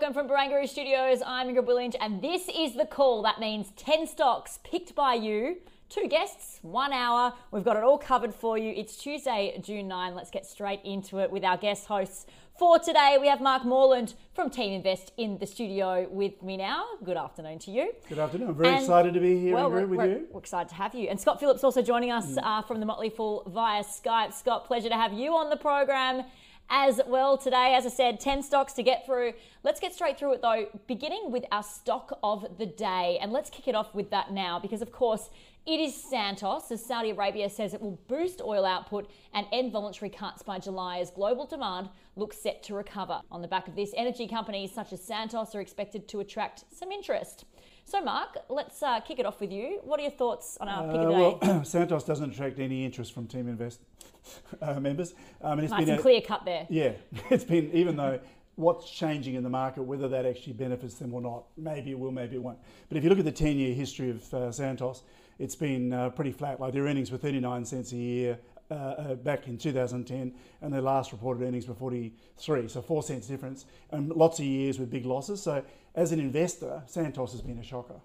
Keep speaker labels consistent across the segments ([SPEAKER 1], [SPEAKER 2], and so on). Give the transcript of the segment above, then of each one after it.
[SPEAKER 1] welcome from Barangaroo Studios. I'm Ingrid Willinge, and this is the call. That means 10 stocks picked by you, two guests, one hour. We've got it all covered for you. It's Tuesday, June 9. Let's get straight into it with our guest hosts. For today, we have Mark Moreland from Team Invest in the studio with me now. Good afternoon to you.
[SPEAKER 2] Good afternoon. I'm very
[SPEAKER 1] And-
[SPEAKER 2] excited to be here
[SPEAKER 1] Well, we're,
[SPEAKER 2] with
[SPEAKER 1] we're-
[SPEAKER 2] you.
[SPEAKER 1] we're excited to have you. And Scott Phillips also joining us uh, from the Motley Fool via Skype. Scott, pleasure to have you on the program as well today. As I said, 10 stocks to get through. Let's get straight through it though, beginning with our stock of the day. And let's kick it off with that now because, of course, it is Santos, as Saudi Arabia says it will boost oil output and end voluntary cuts by July as global demand looks set to recover. On the back of this, energy companies such as Santos are expected to attract some interest. So, Mark, let's uh, kick it off with you. What are your thoughts on our pick of the
[SPEAKER 2] Uh,
[SPEAKER 1] day?
[SPEAKER 2] well, Santos doesn't attract any interest from Team Invest uh, members. Um, and it's
[SPEAKER 1] nice
[SPEAKER 2] been
[SPEAKER 1] and
[SPEAKER 2] a-
[SPEAKER 1] clear cut there.
[SPEAKER 2] Yeah, it's been even though what's changing in the market, whether that actually benefits them or not, maybe it will, maybe it won't. But if you look at the 10-year history of uh, Santos, it's been uh, pretty flat. Like their earnings were 39 cents a year. Uh, uh, back in 2010, and their last reported earnings were 43, so four cents difference, and lots of years with big losses. So, as an investor, Santos has been a shocker.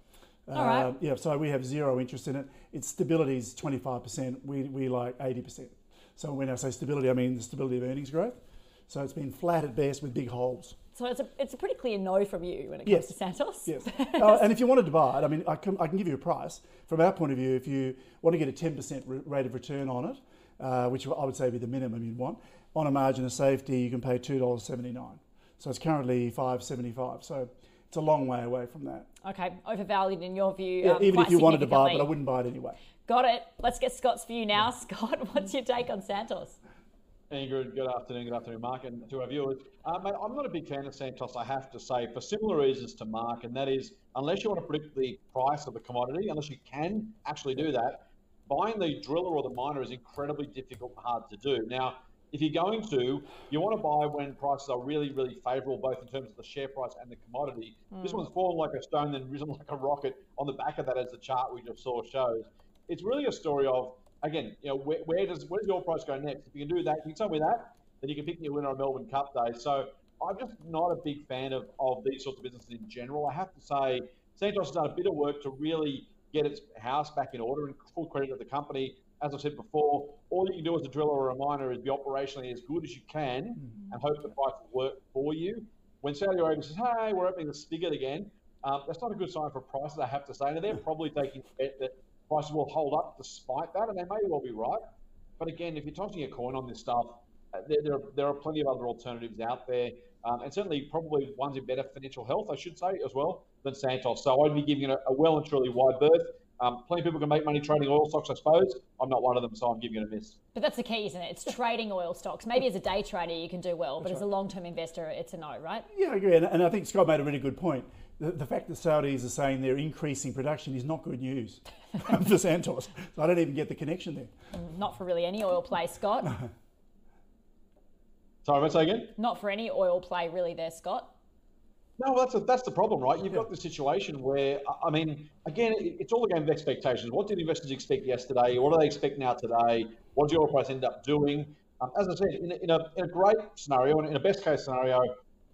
[SPEAKER 1] All right.
[SPEAKER 2] Uh, yeah, so we have zero interest in it. Its stability is 25%. We, we like 80%. So when I say stability, I mean the stability of earnings growth. So it's been flat at best with big holes.
[SPEAKER 1] So it's a, it's a pretty clear no from you when it comes
[SPEAKER 2] Yes.
[SPEAKER 1] to Santos.
[SPEAKER 2] Yes. uh, and if you wanted to buy it, I mean, I can, I can give you a price. From our point of view, if you want to get a 10% rate of return on it, uh, which I would say would be the minimum you'd want, on a margin of safety, you can pay $2.79. So it's currently $5.75. So it's a long way away from that.
[SPEAKER 1] Okay, overvalued in your view.
[SPEAKER 2] Yeah,
[SPEAKER 1] um,
[SPEAKER 2] even if you wanted to buy it, but I wouldn't buy it anyway.
[SPEAKER 1] Got it. Let's get Scott's view now. Scott, what's your take on Santos?
[SPEAKER 3] Ingrid, good afternoon, good afternoon, Mark, and to our viewers. Uh, mate, I'm not a big fan of Santos, I have to say, for similar reasons to Mark, and that is, unless you want to predict the price of the commodity, unless you can actually do that, buying the driller or the miner is incredibly difficult and hard to do. Now, if you're going to, you want to buy when prices are really, really favourable, both in terms of the share price and the commodity. Hmm. This one's fallen like a stone, then risen like a rocket on the back of that, as the chart we just saw shows. It's really a story of again, you know, where, where does where does your price go next? If you can do that, you can tell me that, then you can pick me a winner on Melbourne Cup Day. So I'm just not a big fan of, of these sorts of businesses in general. I have to say, Santos has done a bit of work to really get its house back in order, and full credit of the company. As I said before, all you can do as a driller or a miner is be operationally as good as you can and hope the price will work for you. When Saudi Arabia says, "Hey, we're opening the spigot again," um, that's not a good sign for prices. I have to say, and they're probably taking a bet that prices will hold up despite that, and they may well be right. But again, if you're tossing a coin on this stuff, uh, there, there, are, there are plenty of other alternatives out there, um, and certainly probably ones in better financial health, I should say, as well, than Santos. So I'd be giving it a, a well and truly wide berth. Um, plenty of people can make money trading oil stocks, I suppose. I'm not one of them, so I'm giving it a miss.
[SPEAKER 1] But that's the key, isn't it? It's trading oil stocks. Maybe as a day trader you can do well, but as a long term investor, it's a no, right?
[SPEAKER 2] Yeah, I agree. And, and I think Scott made a really good point. The, the fact that Saudis are saying they're increasing production is not good news for Santos. So I don't even get the connection there.
[SPEAKER 1] Not for really any oil play, Scott.
[SPEAKER 3] Sorry, let's say again.
[SPEAKER 1] Not for any oil play, really, there, Scott.
[SPEAKER 3] No, well, that's a, that's the problem, right? You've got the situation where, I- mean, again, it's all a game of expectations. What did investors expect yesterday? What do they expect now today? What does the oil price end up doing? Um, as I said, in a, in, a, in a great scenario, in a best case scenario,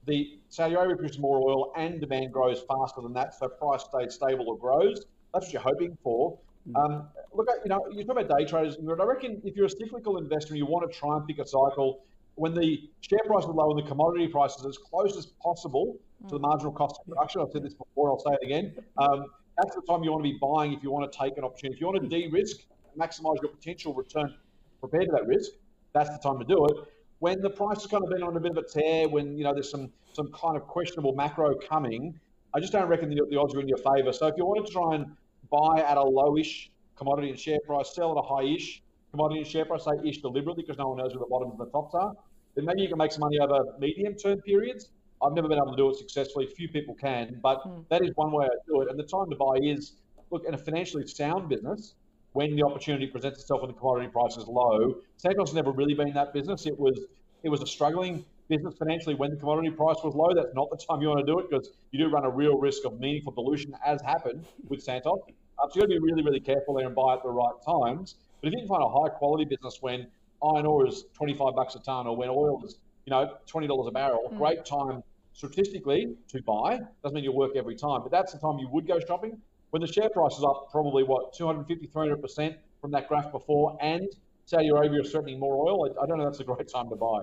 [SPEAKER 3] the Saudi Arabia produces more oil and demand grows faster than that, so price stays stable or grows. That's what you're hoping for. Um, look, at, you know, you talk about day traders. and I reckon if you're a cyclical investor and you want to try and pick a cycle, when the share price is low and the commodity price is as close as possible to the marginal cost of production, I've said this before, I'll say it again. Um, that's the time you want to be buying if you want to take an opportunity. If you want to de-risk, maximise your potential return prepared to that risk, that's the time to do it. When the price has kind of been on a bit of a tear, when you know there's some some kind of questionable macro coming, I just don't reckon the, the odds are in your favour. So if you wanted to try and buy at a lowish commodity and share price, sell at a high-ish commodity and share price, say ish deliberately because no one knows where the bottoms and the tops are, then maybe you can make some money over medium-term periods. I've never been able to do it successfully. Few people can, but mm. that is one way I do it. And the time to buy is look in a financially sound business when the opportunity presents itself when the commodity price is low. Santos has never really been that business. It was it was a struggling business financially when the commodity price was low. That's not the time you want to do it because you do run a real risk of meaningful dilution, as happened with Santos. Um, so you got to be really, really careful there and buy at the right times. But if you can find a high quality business when iron ore is 25 bucks a ton or when oil is, you know, $20 a barrel, mm. great time statistically to buy. Doesn't mean you'll work every time, but that's the time you would go shopping. When the share price is up probably what 250, 300% from that graph before, and Saudi Arabia is threatening more oil, I, I don't know that's a great time to buy.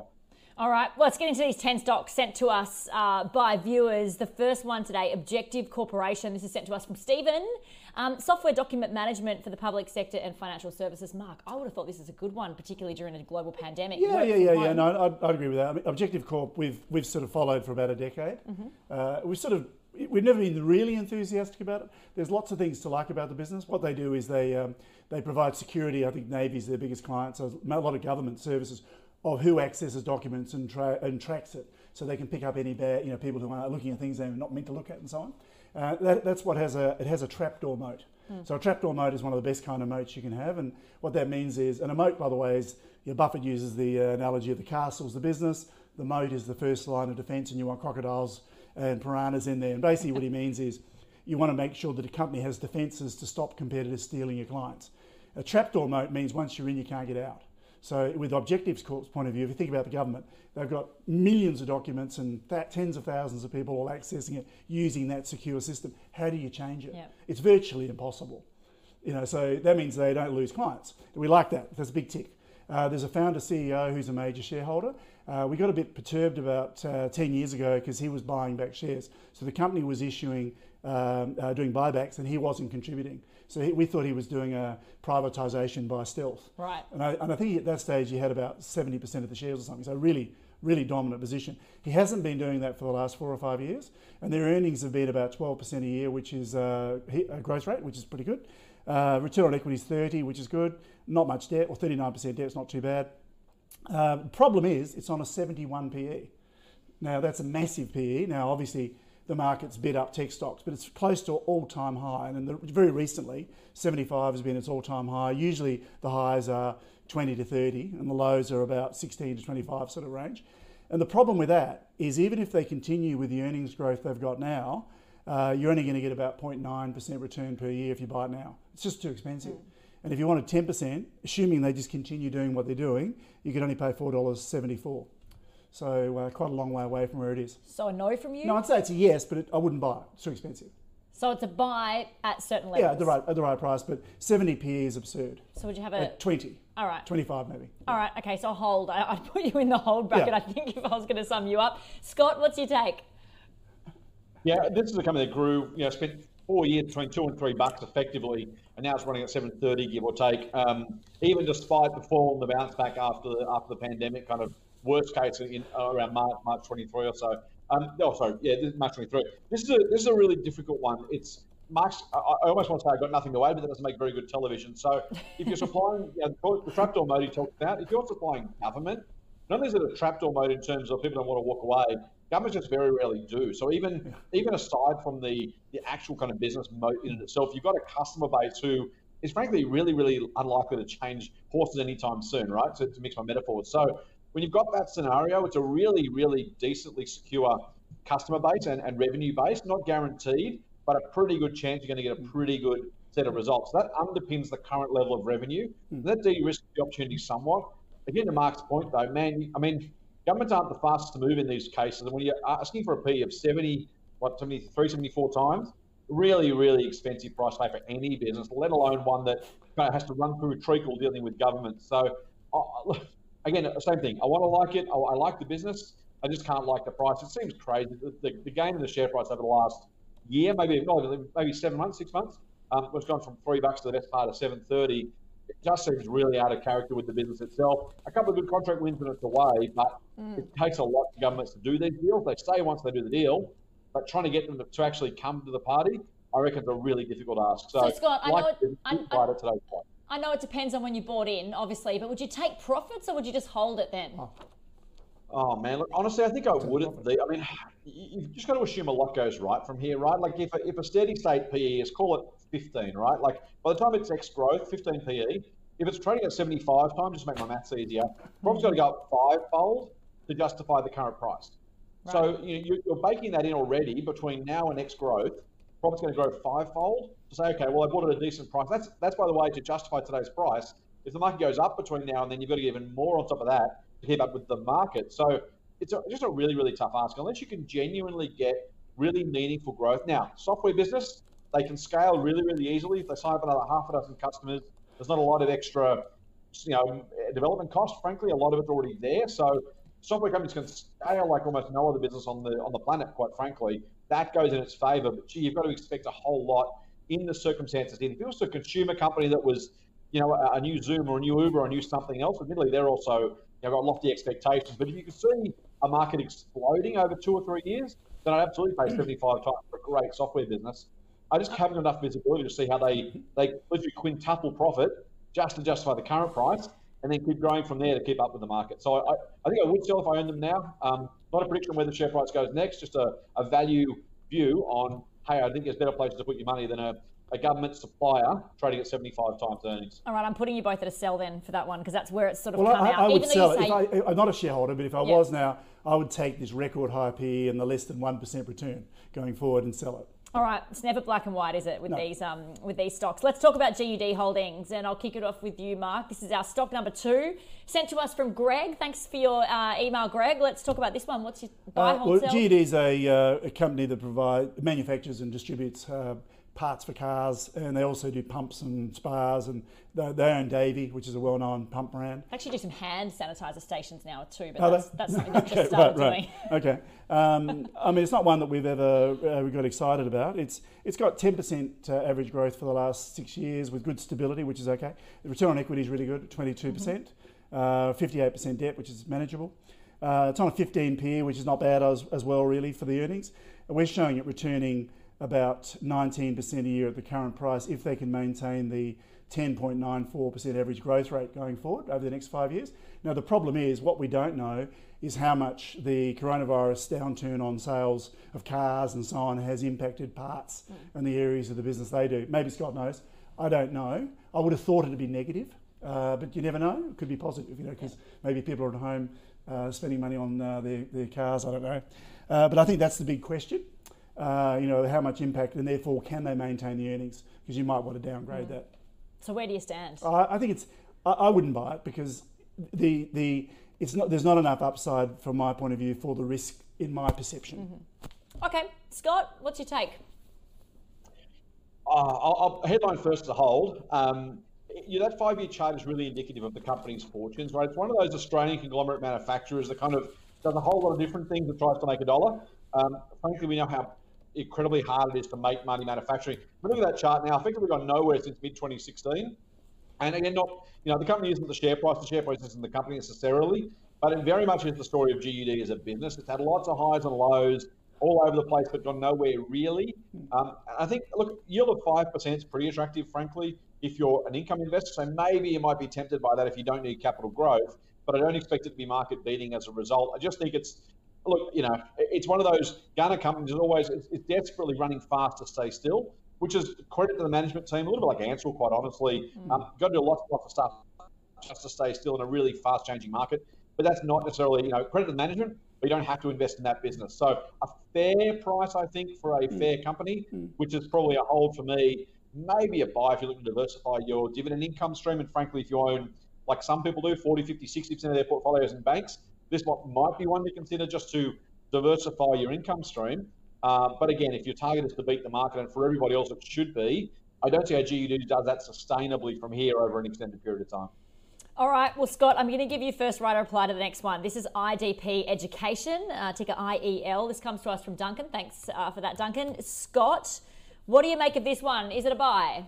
[SPEAKER 1] All right, well, let's get into these 10 stocks sent to us uh, by viewers. The first one today, Objective Corporation. This is sent to us from Stephen. Um, software document management for the public sector and financial services. Mark, I would have thought this is a good one, particularly during a global pandemic.
[SPEAKER 2] Yeah, yeah, yeah, yeah. No, I'd, I'd, agree with that. I mean, Objective Corp, we've, we've sort of followed for about a decade. Mm-hmm. Uh, we've sort of we've never been really enthusiastic about it. There's lots of things to like about the business. What they do is they um, they provide security. I think Navy's their biggest client, so a lot of government services of who accesses documents and, tra- and tracks it, so they can pick up any bad, you know, people who are looking at things they're not meant to look at and so on. Uh, that, that's what has a it has a trapdoor moat. Mm. So a trapdoor moat is one of the best kind of moats you can have, and what that means is, and a moat, by the way, is you know, Buffett uses the uh, analogy of the castle's the business, the moat is the first line of defence, and you want crocodiles and piranhas in there. And basically, what he means is you want to make sure that a company has defences to stop competitors stealing your clients. A trapdoor moat means once you're in, you can't get out. So, with Objectives Corp's point of view, if you think about the government, they've got millions of documents and th- tens of thousands of people all accessing it using that secure system. How do you change it? Yep. It's virtually impossible. You know, so that means they don't lose clients. We like that. That's a big tick. Uh, there's a founder CEO who's a major shareholder. Uh, we got a bit perturbed about uh, 10 years ago because he was buying back shares. So the company was issuing, um, uh, doing buybacks, and he wasn't contributing. So he, we thought he was doing a privatisation by stealth.
[SPEAKER 1] Right.
[SPEAKER 2] And I, and I think at that stage he had about 70% of the shares or something. So really, really dominant position. He hasn't been doing that for the last four or five years, and their earnings have been about 12% a year, which is uh, a growth rate, which is pretty good. Uh, return on equity is 30, which is good. Not much debt, or 39% debt, it's not too bad. Uh, problem is, it's on a 71 PE. Now, that's a massive PE. Now, obviously, the market's bid up tech stocks, but it's close to all-time high. And the, very recently, 75 has been its all-time high. Usually the highs are 20 to 30, and the lows are about 16 to 25 sort of range. And the problem with that is even if they continue with the earnings growth they've got now, uh, you're only going to get about 0.9% return per year if you buy it now. It's just too expensive. Mm. And if you wanted 10%, assuming they just continue doing what they're doing, you could only pay $4.74. So uh, quite a long way away from where it is.
[SPEAKER 1] So a no from you?
[SPEAKER 2] No, I'd say it's a yes, but it, I wouldn't buy it. It's too expensive.
[SPEAKER 1] So it's a buy at certain levels.
[SPEAKER 2] Yeah, at the right at the right price, but 70 PE is absurd.
[SPEAKER 1] So would you have a
[SPEAKER 2] at 20?
[SPEAKER 1] All right.
[SPEAKER 2] 25 maybe.
[SPEAKER 1] All right. Okay. So hold. I, would put you in the hold bracket. Yeah. I think if I was going to sum you up, Scott, what's your take?
[SPEAKER 3] Yeah, this is a company that grew. You know, spent four years between two and three bucks effectively, and now it's running at 7.30 give or take. Um, even despite the fall and the bounce back after the, after the pandemic, kind of worst case in uh, around March, March 23 or so. Um, oh, sorry, yeah, this is March 23. This is a this is a really difficult one. It's Mark's. I, I almost want to say I've got nothing to add, but that doesn't make very good television. So if you're supplying you know, the trapdoor moat you talked about, if you're supplying government, not only is it a trapdoor moat in terms of people don't want to walk away, governments just very rarely do. So even even aside from the the actual kind of business moat in itself, you've got a customer base who is frankly really really unlikely to change horses anytime soon, right? To, to mix my metaphors. So when you've got that scenario, it's a really, really decently secure customer base and, and revenue base, not guaranteed, but a pretty good chance you're going to get a pretty good set of results. That underpins the current level of revenue. Mm. That de-risks the opportunity somewhat. Again, to Mark's point, though, man, I mean, governments aren't the fastest to move in these cases. And when you're asking for a P of 70, what, 73, 74 times, really, really expensive price tag for any business, let alone one that kind of has to run through treacle dealing with government. So, uh, again, same thing. I want to like it. I, I, like the business. I just can't like the price. It seems crazy. The, the, the gain in the share price over the last year, maybe maybe seven months, six months, um, was gone from three bucks to the best part of seven thirty. It just seems really out of character with the business itself. A couple of good contract wins and it's away, but mm. it takes a lot for governments to do these deals. They say once they do the deal, but trying to get them to, to actually come to the party I reckon is a really difficult ask. So,
[SPEAKER 1] So, Scott, I know
[SPEAKER 3] like
[SPEAKER 1] it- I- I-
[SPEAKER 3] at today's point.
[SPEAKER 1] I know it depends on when you bought in, obviously, but would you take profits or would you just hold it then?
[SPEAKER 3] Oh, oh man, look, honestly, I think I would at the. I mean, you- you've just got to assume a lot goes right from here, right? Like if a, if a steady state PE is call it 15, right? Like by the time it's X growth, 15 PE. If it's trading at 75 times, just make my maths easier. Probably got to go up fivefold to justify the current price. So you, you're baking that in already between now and X growth. Profit's going to grow fivefold to say, okay, well, I bought it at a decent price. That's that's by the way to justify today's price. If the market goes up between now and then, you've got to get even more on top of that to keep up with the market. So it's a, just a really, really tough ask. Unless you can genuinely get really meaningful growth. Now, software business, they can scale really, really easily. If they sign up another half a dozen customers, there's not a lot of extra, you know, development cost. Frankly, a lot of it's already there. So software companies can scale like almost no other business on the on the planet. Quite frankly, that goes in its favour. But gee, you've got to expect a whole lot in the circumstances. If it was a consumer company that was, you know, a, a new Zoom or a new Uber or a new something else, admittedly they're also you know, got lofty expectations. But if you can see a market exploding over two or three years, then I'd absolutely pay 75 times for a great software business. I just haven't enough visibility to see how they they literally quintuple profit just to justify the current price, and then keep growing from there to keep up with the market. So I, I think I would sell if I own them now. Um, not a prediction where the share price goes next, just a, a value view on hey, I think there's better places to put your money than a, a government supplier trading at 75 times earnings.
[SPEAKER 1] All right, I'm putting you both at a sell then for that one because that's where it's sort of
[SPEAKER 2] Well,
[SPEAKER 1] come
[SPEAKER 2] I,
[SPEAKER 1] out.
[SPEAKER 2] I would
[SPEAKER 1] Even
[SPEAKER 2] sell
[SPEAKER 1] though
[SPEAKER 2] it.
[SPEAKER 1] you
[SPEAKER 2] If
[SPEAKER 1] say
[SPEAKER 2] I, I'm not a shareholder, but if I
[SPEAKER 1] Yeah.
[SPEAKER 2] was now, I would take this record high PE and the less than 1% return going forward and sell it.
[SPEAKER 1] All right, it's never black and white, is it, with
[SPEAKER 2] No.
[SPEAKER 1] these um, with these stocks? Let's talk about GUD Holdings, and I'll kick it off with you, Mark. This is our stock number two, sent to us from Greg. Thanks for your uh, email, Greg. Let's talk about this one. What's your buy,
[SPEAKER 2] Uh,
[SPEAKER 1] hold,
[SPEAKER 2] well,
[SPEAKER 1] sell?
[SPEAKER 2] GUD is a, uh, a company that provide manufactures and distributes uh, parts for cars, and they also do pumps and spas, and they, they own Davey, which is a well-known pump brand.
[SPEAKER 1] Actually, do some hand sanitizer stations now too, but that's,
[SPEAKER 2] they?
[SPEAKER 1] that's something they've
[SPEAKER 2] Okay,
[SPEAKER 1] just started
[SPEAKER 2] right,
[SPEAKER 1] doing.
[SPEAKER 2] right. Okay. Um, I mean, it's not one that we've ever uh, we got excited about. It's it's got 10% uh, average growth for the last six years with good stability, which is okay. The return on equity is really good, 22%. percent uh, 58% debt, which is manageable. Uh, it's on a 15 PE, which is not bad as, as well, really, for the earnings. And we're showing it returning about 19% a year at the current price if they can maintain the 10.94% average growth rate going forward over the next five years. Now, the problem is what we don't know is how much the coronavirus downturn on sales of cars and so on has impacted parts and the areas of the business they do. Maybe Scott knows. I don't know. I would have thought it'd be negative, uh, but you never know. It could be positive, you know, because maybe people are at home uh, spending money on uh, their, their cars. I don't know. Uh, but I think that's the big question. Uh, you know, how much impact, and therefore, can they maintain the earnings? Because you might want to downgrade that.
[SPEAKER 1] So where do you stand?
[SPEAKER 2] I, I think it's. I, I wouldn't buy it because the the it's not. There's not enough upside from my point of view for the risk in my perception.
[SPEAKER 1] Okay, Scott, what's your take?
[SPEAKER 3] Uh, I'll, I'll headline first to hold. Um, you know, that five-year chart is really indicative of the company's fortunes, right? It's one of those Australian conglomerate manufacturers that kind of does a whole lot of different things that tries to make a dollar. Um, frankly, we know how incredibly hard it is to make money manufacturing. Look at that chart now. I think we've gone nowhere since mid 2016. And again, not you know the company isn't the share price. The share price isn't the company necessarily, but it very much is the story of GUD as a business. It's had lots of highs and lows all over the place, but gone nowhere really. Um, I think look, yield of five percent is pretty attractive, frankly, if you're an income investor. So maybe you might be tempted by that if you don't need capital growth. But I don't expect it to be market beating as a result. I just think it's look, you know, it's one of those gunner companies that always it's, it's desperately running fast to stay still, which is credit to the management team, a little bit like Ansell, quite honestly. Hmm. Um, got to do lots, lots of stuff just to stay still in a really fast changing market. But that's not necessarily, you know, credit to the management, but you don't have to invest in that business. So a fair price, I think, for a hmm. fair company, hmm. which is probably a hold for me, maybe a buy if you're looking to diversify your dividend income stream. And frankly, if you own, like some people do, 40, 50, 60% of their portfolios in banks, this might, be one to consider just to diversify your income stream. Uh, but again, if your target is to beat the market, and for everybody else it should be, I don't see how GUD does that sustainably from here over an extended period of time.
[SPEAKER 1] All right, well, Scott, I'm going to give you first right to reply to the next one. This is IDP Education, uh, ticker IEL. This comes to us from Duncan. Thanks uh, for that, Duncan. Scott, what do you make of this one? Is it a buy?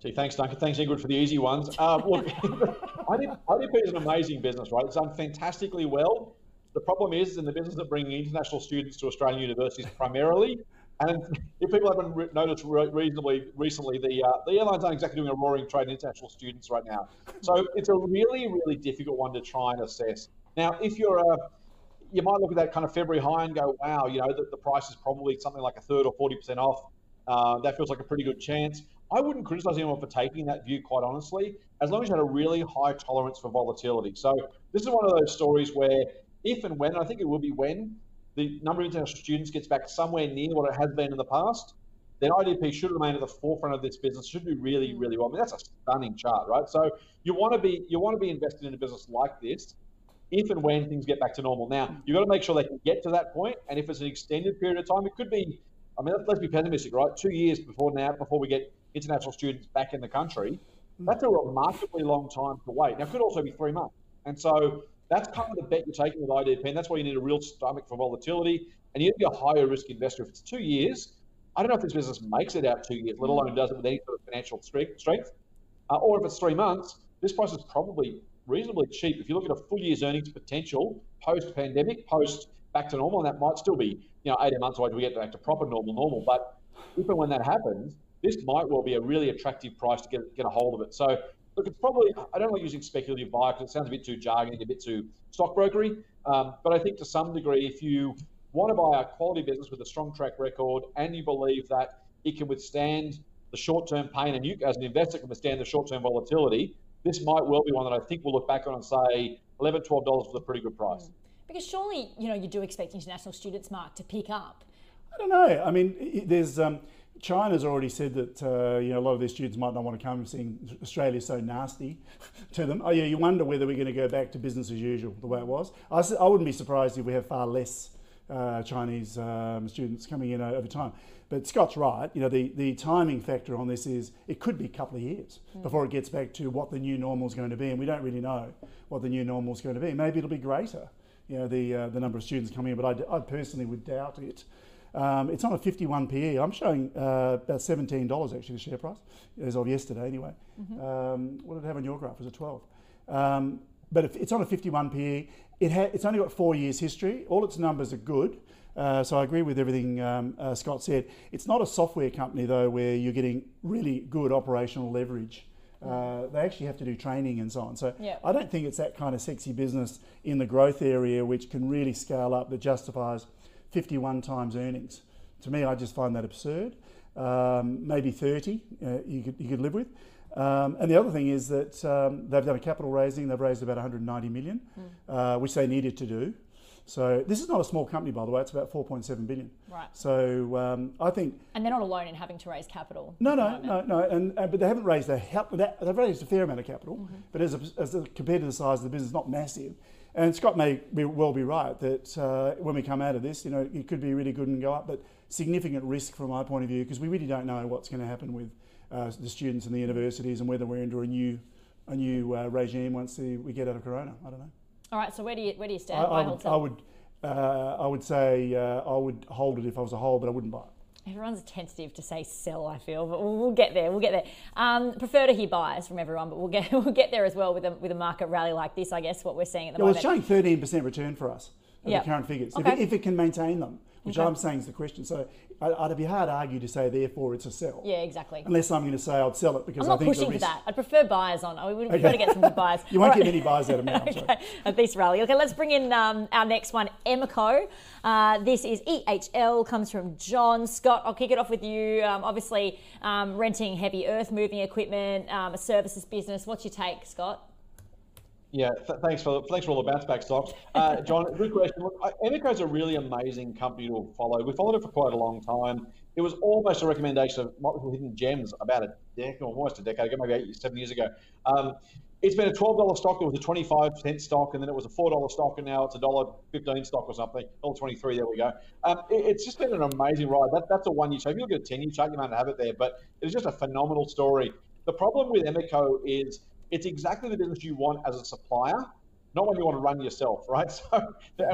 [SPEAKER 3] Gee, thanks, Duncan. Thanks, Ingrid, for the easy ones. Uh, look, IDP, is an amazing business, right? It's done fantastically well. The problem is, in the business of bringing international students to Australian universities primarily, And if people haven't re- noticed re- reasonably recently, the uh, the airlines aren't exactly doing a roaring trade in international students right now. So it's a really, really difficult one to try and assess. Now, if you're a you might look at that kind of February high and go, wow, you know, the, the price is probably something like a third or 40% off. Uh, that feels like a pretty good chance. I wouldn't criticize anyone for taking that view, quite honestly, as long as you had a really high tolerance for volatility. So this is one of those stories where if and when, I think it will be when, the number of international students gets back somewhere near what it has been in the past, then IDP should remain at the forefront of this business. Should do really, mm. really well. I mean, that's a stunning chart, right? So you want to be you want to be invested in a business like this, if and when things get back to normal. Now mm. you've got to make sure they can get to that point, and if it's an extended period of time, it could be. I mean, let's, let's be pessimistic, right? Two years before now, before we get international students back in the country, that's a remarkably long time to wait. Now, it could also be three months, and so that's kind of the bet you're taking with IDP, and that's why you need a real stomach for volatility, and you need to be a higher risk investor. If it's two years, I don't know if this business makes it out two years, let alone does it with any sort of financial strength, uh, or if it's three months, this price is probably reasonably cheap. If you look at a full year's earnings potential post pandemic, post back to normal, and that might still be you know 18 months away till we get back to proper normal normal. But even when that happens, this might well be a really attractive price to get get a hold of it. So look, it's probably I don't like using speculative buy because it sounds a bit too jargony, a bit too stockbrokery. Um, but I think to some degree, if you want to buy a quality business with a strong track record and you believe that it can withstand the short-term pain and you as an investor can withstand the short-term volatility, this might well be one that I think we'll look back on and say 11 $12 was a pretty good price.
[SPEAKER 1] Because surely, you know, you do expect international students, Mark, to pick up.
[SPEAKER 2] I don't know. I mean, there's um, China's already said that uh, you know a lot of their students might not want to come, seeing Australia so nasty to them. Oh yeah, you wonder whether we're going to go back to business as usual, the way it was. I, I wouldn't be surprised if we have far less uh, Chinese um, students coming in over time. But Scott's right. You know, the, the timing factor on this is it could be a couple of years mm. before it gets back to what the new normal is going to be, and we don't really know what the new normal is going to be. Maybe it'll be greater. You know, the uh, the number of students coming in, but I, I personally would doubt it. Um, it's on a 51 PE. I'm showing uh, about $17 actually the share price as of yesterday anyway. Mm-hmm. Um, what did it have on your graph? Was it 12? Um, but if it's on a 51 PE. It ha- it's only got four years history. All its numbers are good. Uh, so I agree with everything um, uh, Scott said. It's not a software company though where you're getting really good operational leverage. Uh, they actually have to do training and so on. So
[SPEAKER 1] yep.
[SPEAKER 2] I don't think it's that kind of sexy business in the growth area which can really scale up that justifies 51 times earnings. To me, I just find that absurd. Um, maybe 30 uh, you, could, you could live with. Um, and the other thing is that um, they've done a capital raising. They've raised about 190 million, mm. uh, which they needed to do. So this is not a small company, by the way. It's about 4.7 billion.
[SPEAKER 1] Right.
[SPEAKER 2] So um, I think.
[SPEAKER 1] And they're not alone in having to raise capital.
[SPEAKER 2] No, no, no, no. And uh, but they haven't raised a help. They've raised a fair amount of capital, mm-hmm. but as, a, as a, compared to the size of the business, not massive. And Scott may be, well be right that uh, when we come out of this, you know, it could be really good and go up, but significant risk from my point of view because we really don't know what's going to happen with uh, the students and the universities and whether we're into a new a new uh, regime once the, we get out of Corona. I don't know.
[SPEAKER 1] All right. So where do you where do you stand?
[SPEAKER 2] I, I would, I would, uh, I would say uh, I would hold it if I was a hold, but I wouldn't buy it.
[SPEAKER 1] Everyone's tentative to say sell, I feel, but we'll, we'll get there. We'll get there. Um, prefer to hear buys from everyone, but we'll get we'll get there as well with a with a market rally like this. I guess what we're seeing at the
[SPEAKER 2] yeah,
[SPEAKER 1] moment.
[SPEAKER 2] Well, it's showing thirteen percent return for us
[SPEAKER 1] yep.
[SPEAKER 2] the current figures.
[SPEAKER 1] Okay.
[SPEAKER 2] If, it, if it can maintain them, which
[SPEAKER 1] Okay.
[SPEAKER 2] I'm saying is the question. So I- I'd be hard to argue to say therefore it's a sell.
[SPEAKER 1] Yeah, exactly.
[SPEAKER 2] Unless I'm going to say I'd sell it because
[SPEAKER 1] I'm
[SPEAKER 2] I
[SPEAKER 1] not
[SPEAKER 2] think
[SPEAKER 1] pushing
[SPEAKER 2] the risk.
[SPEAKER 1] for that. I'd prefer buyers on. I would prefer
[SPEAKER 2] Okay.
[SPEAKER 1] to get some good buyers.
[SPEAKER 2] You won't
[SPEAKER 1] All
[SPEAKER 2] get
[SPEAKER 1] right.
[SPEAKER 2] many buys out of me.
[SPEAKER 1] Okay, at this rally. Okay, let's bring in um, our next one, Emeco. Uh, this is EHL, comes from John Scott. I'll kick it off with you. Um, obviously, um, renting heavy earth moving equipment, um, a services business. What's your take, Scott?
[SPEAKER 3] Yeah, th- thanks for thanks for all the bounce back stocks, uh, John. Good question. Look, Emeco is a really amazing company to follow. We followed it for quite a long time. It was almost a recommendation of multiple hidden gems about a decade, or almost a decade ago, maybe eight, seven years ago. Um, it's been a twelve dollar stock. It was a twenty five cent stock, and then it was a four dollar stock, and now it's a dollar fifteen stock or something. Dollar twenty three. There we go. Um, it- it's just been an amazing ride. That, that's a one year chart. If you look at a ten year chart, you might not have it there, but it's just a phenomenal story. The problem with Emeco is it's exactly the business you want as a supplier, not one you want to run yourself, right? So,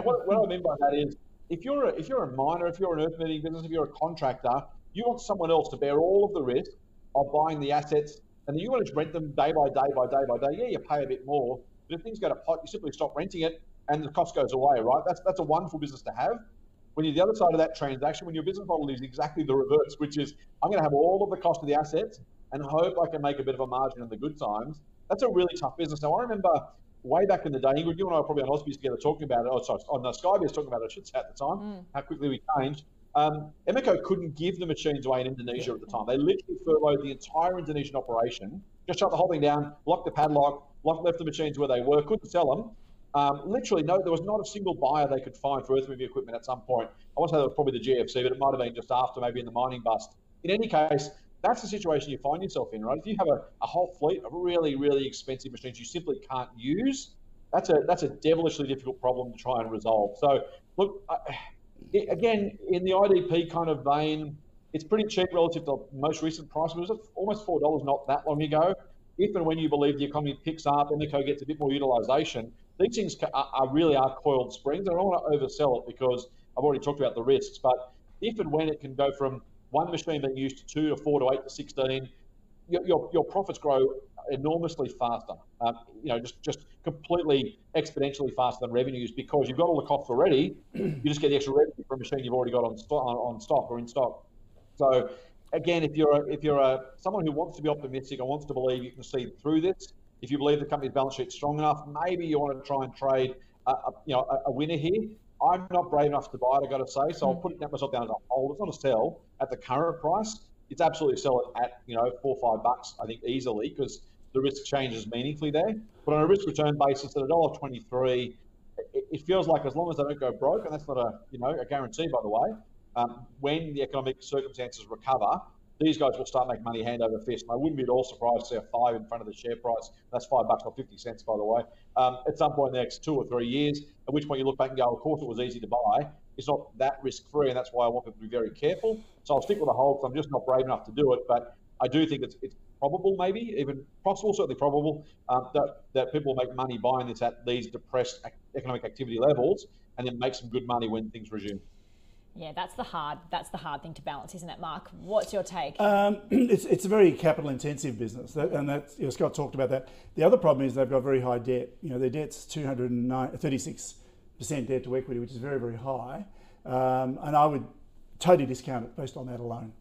[SPEAKER 3] what, what I mean by that is, if you're a, if you're a miner, if you're an earth moving business, if you're a contractor, you want someone else to bear all of the risk of buying the assets, and then you want to rent them day by day by day by day. Yeah, you pay a bit more, but if things go to pot, you simply stop renting it, and the cost goes away, right? That's that's a wonderful business to have. when you're the other side of that transaction, when your business model is exactly the reverse, which is I'm going to have all of the cost of the assets and hope I can make a bit of a margin in the good times. That's a really tough business. Now I remember way back in the day, Ingrid, you and I were probably on Ausbiz together talking about it. Oh, sorry, on the Skybiz talking about it, I should say at the time, mm. how quickly we changed. Um, Emeco couldn't give the machines away in Indonesia at the time. They literally furloughed the entire Indonesian operation, just shut the whole thing down, locked the padlock, locked, left the machines where they were, couldn't sell them. Um, literally, no, there was not a single buyer they could find for earth moving equipment at some point. I want to say that was probably the GFC, but it might have been just after, maybe in the mining bust. In any case, that's the situation you find yourself in, right? If you have a, a whole fleet of really, really expensive machines you simply can't use, that's a that's a devilishly difficult problem to try and resolve. So, look, uh, again, in the IDP kind of vein, it's pretty cheap relative to most recent prices. It was almost four dollars not that long ago. If and when you believe the economy picks up and Emeco gets a bit more utilisation, these things are, are, really are coiled springs. I don't want to oversell it because I've already talked about the risks. But if and when it can go from one machine being used to two to four to eight to sixteen, your, your, your profits grow enormously faster. Um, you know, just just completely exponentially faster than revenues because you've got all the costs already. you just get the extra revenue from a machine you've already got on, on, on stock or in stock. So again, if you're a, if you're a someone who wants to be optimistic and wants to believe you can see through this, if you believe the company's balance sheet's strong enough, maybe you want to try and trade a, a you know a, a, winner here. I'm not brave enough to buy it, I've got to say, so I'll hmm. put myself down as a hold. It's not a sell at the current price. It's absolutely sell it at you know four or five bucks, I think easily because the risk changes meaningfully there. But on a risk return basis, at a dollar twenty three, it feels like as long as they don't go broke, and that's not a you know a guarantee by the way, um, when the economic circumstances recover, these guys will start making money hand over fist. And I wouldn't be at all surprised to see a five in front of the share price. That's five bucks or 50 cents, by the way, um, at some point in the next two or three years, at which point you look back and go, of course it was easy to buy. It's not that risk free, and that's why I want people to be very careful. So I'll stick with the hold because I'm just not brave enough to do it. But I do think it's, it's probable, maybe even possible, certainly probable, um, that, that people will make money buying this at these depressed economic activity levels and then make some good money when things resume.
[SPEAKER 1] Yeah, that's the hard that's the hard thing to balance, isn't it, Mark? What's your take?
[SPEAKER 2] Um, it's, it's a very capital intensive business, that, and that you know, Scott talked about that. The other problem is they've got very high debt. You know, their debt's 236 percent debt to equity, which is very very high, um, and I would totally discount it based on that alone.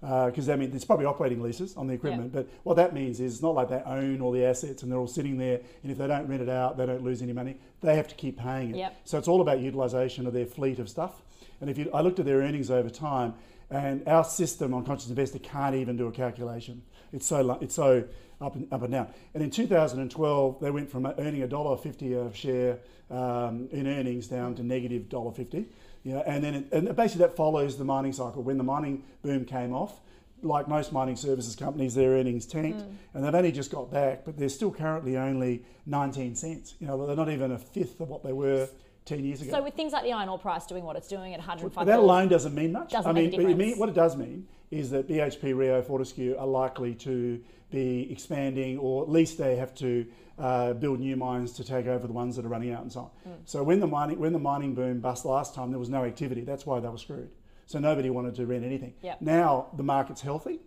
[SPEAKER 2] Because uh, I mean, there's probably operating leases on the equipment, but what that means is it's not like they own all the assets and they're all sitting there, and if they don't rent it out, they don't lose any money. They have to keep paying it.
[SPEAKER 1] Yep.
[SPEAKER 2] So it's all about utilisation of their fleet of stuff. And if you, I looked at their earnings over time, and our system on Conscious Investor can't even do a calculation. It's so it's so up and up and down. And in 2012, they went from earning a dollar fifty a share um, in earnings down to negative dollar fifty. You know, and then it, and basically that follows the mining cycle. When the mining boom came off, like most mining services companies, their earnings tanked, mm. and they've only just got back, but they're still currently only 19 cents. You know, they're not even a fifth of what they were 10 years ago.
[SPEAKER 1] So with things like the iron ore price doing what it's doing at 105
[SPEAKER 2] that alone doesn't mean much.
[SPEAKER 1] Doesn't
[SPEAKER 2] I mean,
[SPEAKER 1] make a
[SPEAKER 2] mean, what it does mean is that BHP, Rio, Fortescue are likely to be expanding, or at least they have to uh, build new mines to take over the ones that are running out and so on. Mm. So when the mining when the mining boom bust last time, there was no activity. That's why they were screwed. So nobody wanted to rent anything.
[SPEAKER 1] Yep.
[SPEAKER 2] Now the market's healthy.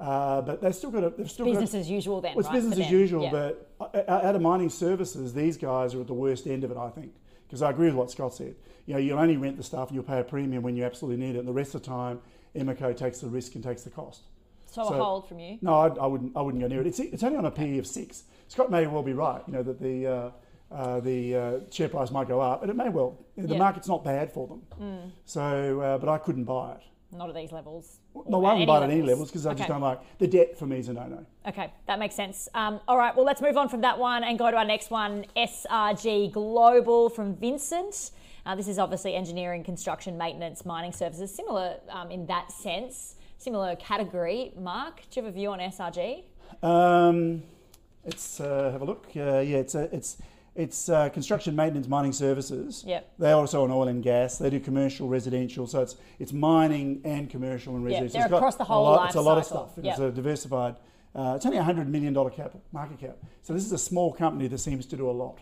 [SPEAKER 2] Uh, but they've still got a, they've still
[SPEAKER 1] business
[SPEAKER 2] got a,
[SPEAKER 1] as usual then.
[SPEAKER 2] Well, it's
[SPEAKER 1] right,
[SPEAKER 2] business as usual, but out of mining services, these guys are at the worst end of it, I think. Because I agree with what Scott said. You know, you'll only rent the stuff and you'll pay a premium when you absolutely need it. And the rest of the time, Emeco takes the risk and takes the cost.
[SPEAKER 1] So, so a hold from you?
[SPEAKER 2] No, I, I, wouldn't. I wouldn't go near it. It's, it's only on a PE of six. Scott may well be right. You know that the uh, uh, the uh, share price might go up, and it may well. The yeah. market's not bad for them.
[SPEAKER 1] Mm.
[SPEAKER 2] So, uh, but I couldn't buy it.
[SPEAKER 1] Not at these levels.
[SPEAKER 2] No, I wouldn't buy it at any levels because I okay. just don't like the debt. For me, is a no-no.
[SPEAKER 1] Okay, that makes sense. Um, all right, well, let's move on from that one and go to our next one. SRG Global from Vincent. Uh, this is obviously engineering, construction, maintenance, mining services, similar um, in that sense, similar category. Mark, do you have a view on SRG?
[SPEAKER 2] Um, let's uh, have a look. Uh, yeah, it's a, it's it's uh, construction, maintenance, mining services.
[SPEAKER 1] Yep.
[SPEAKER 2] They also on oil and gas. They do commercial, residential. So it's it's mining and commercial and residential.
[SPEAKER 1] Yep, they're across the whole
[SPEAKER 2] lot,
[SPEAKER 1] life
[SPEAKER 2] It's a lot
[SPEAKER 1] cycle.
[SPEAKER 2] of stuff. It's a diversified. Uh, it's only a hundred million dollar cap market cap. So this is a small company that seems to do a lot.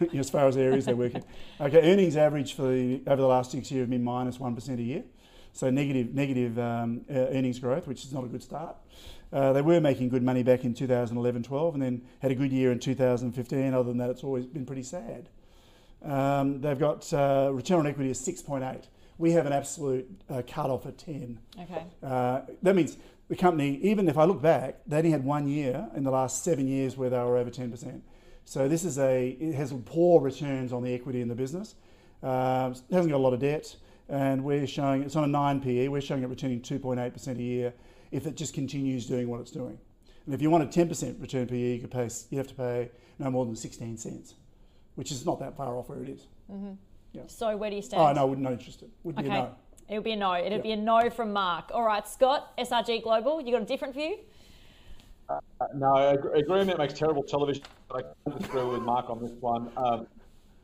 [SPEAKER 2] as far as areas they're working. Okay, earnings average for the over the last six years have been minus one percent a year, so negative negative um, uh, earnings growth, which is not a good start. Uh, they were making good money back in 2011-12, and then had a good year in 2015. Other than that, it's always been pretty sad. Um, they've got uh, return on equity of 6.8, We have an absolute uh, cut off at 10.
[SPEAKER 1] Okay.
[SPEAKER 2] Uh, that means the company, even if I look back, they only had one year in the last seven years where they were over 10%. So this is a, it has poor returns on the equity in the business. Uh, it hasn't got a lot of debt, and we're showing, it's on a 9 PE, we're showing it returning 2.8% a year if it just continues doing what it's doing. And if you want a 10% return per year, you, could pay, you have to pay no more than 16 cents, which is not that far off where it is.
[SPEAKER 1] So where do you stand?
[SPEAKER 2] Oh, no, wouldn't interested. Would be
[SPEAKER 1] Okay.
[SPEAKER 2] a no.
[SPEAKER 1] It'll be a no. It'll
[SPEAKER 2] Yep.
[SPEAKER 1] be a no from Mark. All right, Scott, SRG Global, you got a different view?
[SPEAKER 3] Uh, no, ag- agreement makes terrible television. But I can't disagree with Mark on this one. Um, th-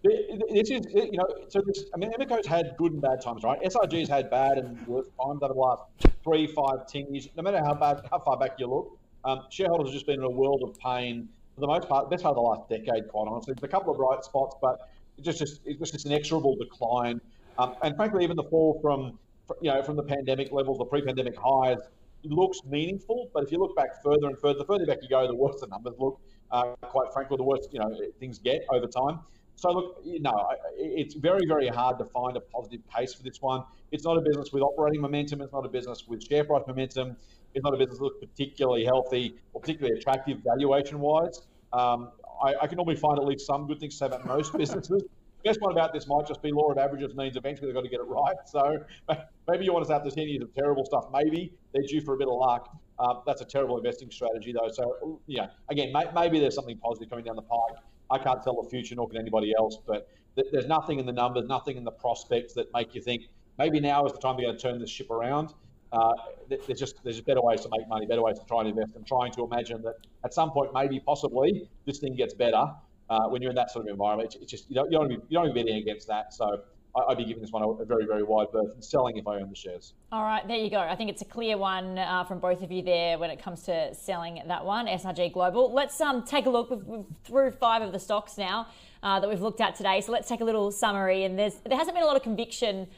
[SPEAKER 3] this is, you know, so this, I mean, Emeco's had good and bad times, right? SRG's had bad and worse times over the last three, five, ten years. No matter how bad, how far back you look, um, shareholders have just been in a world of pain for the most part. Best part of the last decade, quite honestly. There's a couple of bright spots, but it's just, just it's just inexorable decline. Um, and frankly, even the fall from, you know, from the pandemic levels, the pre-pandemic highs, looks meaningful. But if you look back further and further, the further back you go, the worse the numbers look. Uh, quite frankly, the worse you know things get over time. So look, you know, it's very, very hard to find a positive case for this one. It's not a business with operating momentum. It's not a business with share price momentum. It's not a business that looks particularly healthy or particularly attractive valuation-wise. Um, I, I can normally find at least some good things to say about most businesses. The best one about this might just be law of averages means eventually they've got to get it right. So maybe you want to have the 10 years of terrible stuff. Maybe they're due for a bit of luck. Uh, that's a terrible investing strategy, though. So, yeah, again, may, maybe there's something positive coming down the pike. I can't tell the future, nor can anybody else. But th- there's nothing in the numbers, nothing in the prospects that make you think maybe now is the time to go turn this ship around. Uh, th- there's just there's better ways to make money, better ways to try and invest, I'm trying to imagine that at some point, maybe possibly, this thing gets better. Uh, when you're in that sort of environment, it's, just you don't you don't be, you don't be betting against that. So I'd be giving this one a, very very wide berth and selling if I own the shares.
[SPEAKER 1] All right, there you go. I think it's a clear one uh, from both of you there when it comes to selling that one, SRG Global. Let's um, take a look. We've, we've through five of the stocks now uh, that we've looked at today. So let's take a little summary. And there's there hasn't been a lot of conviction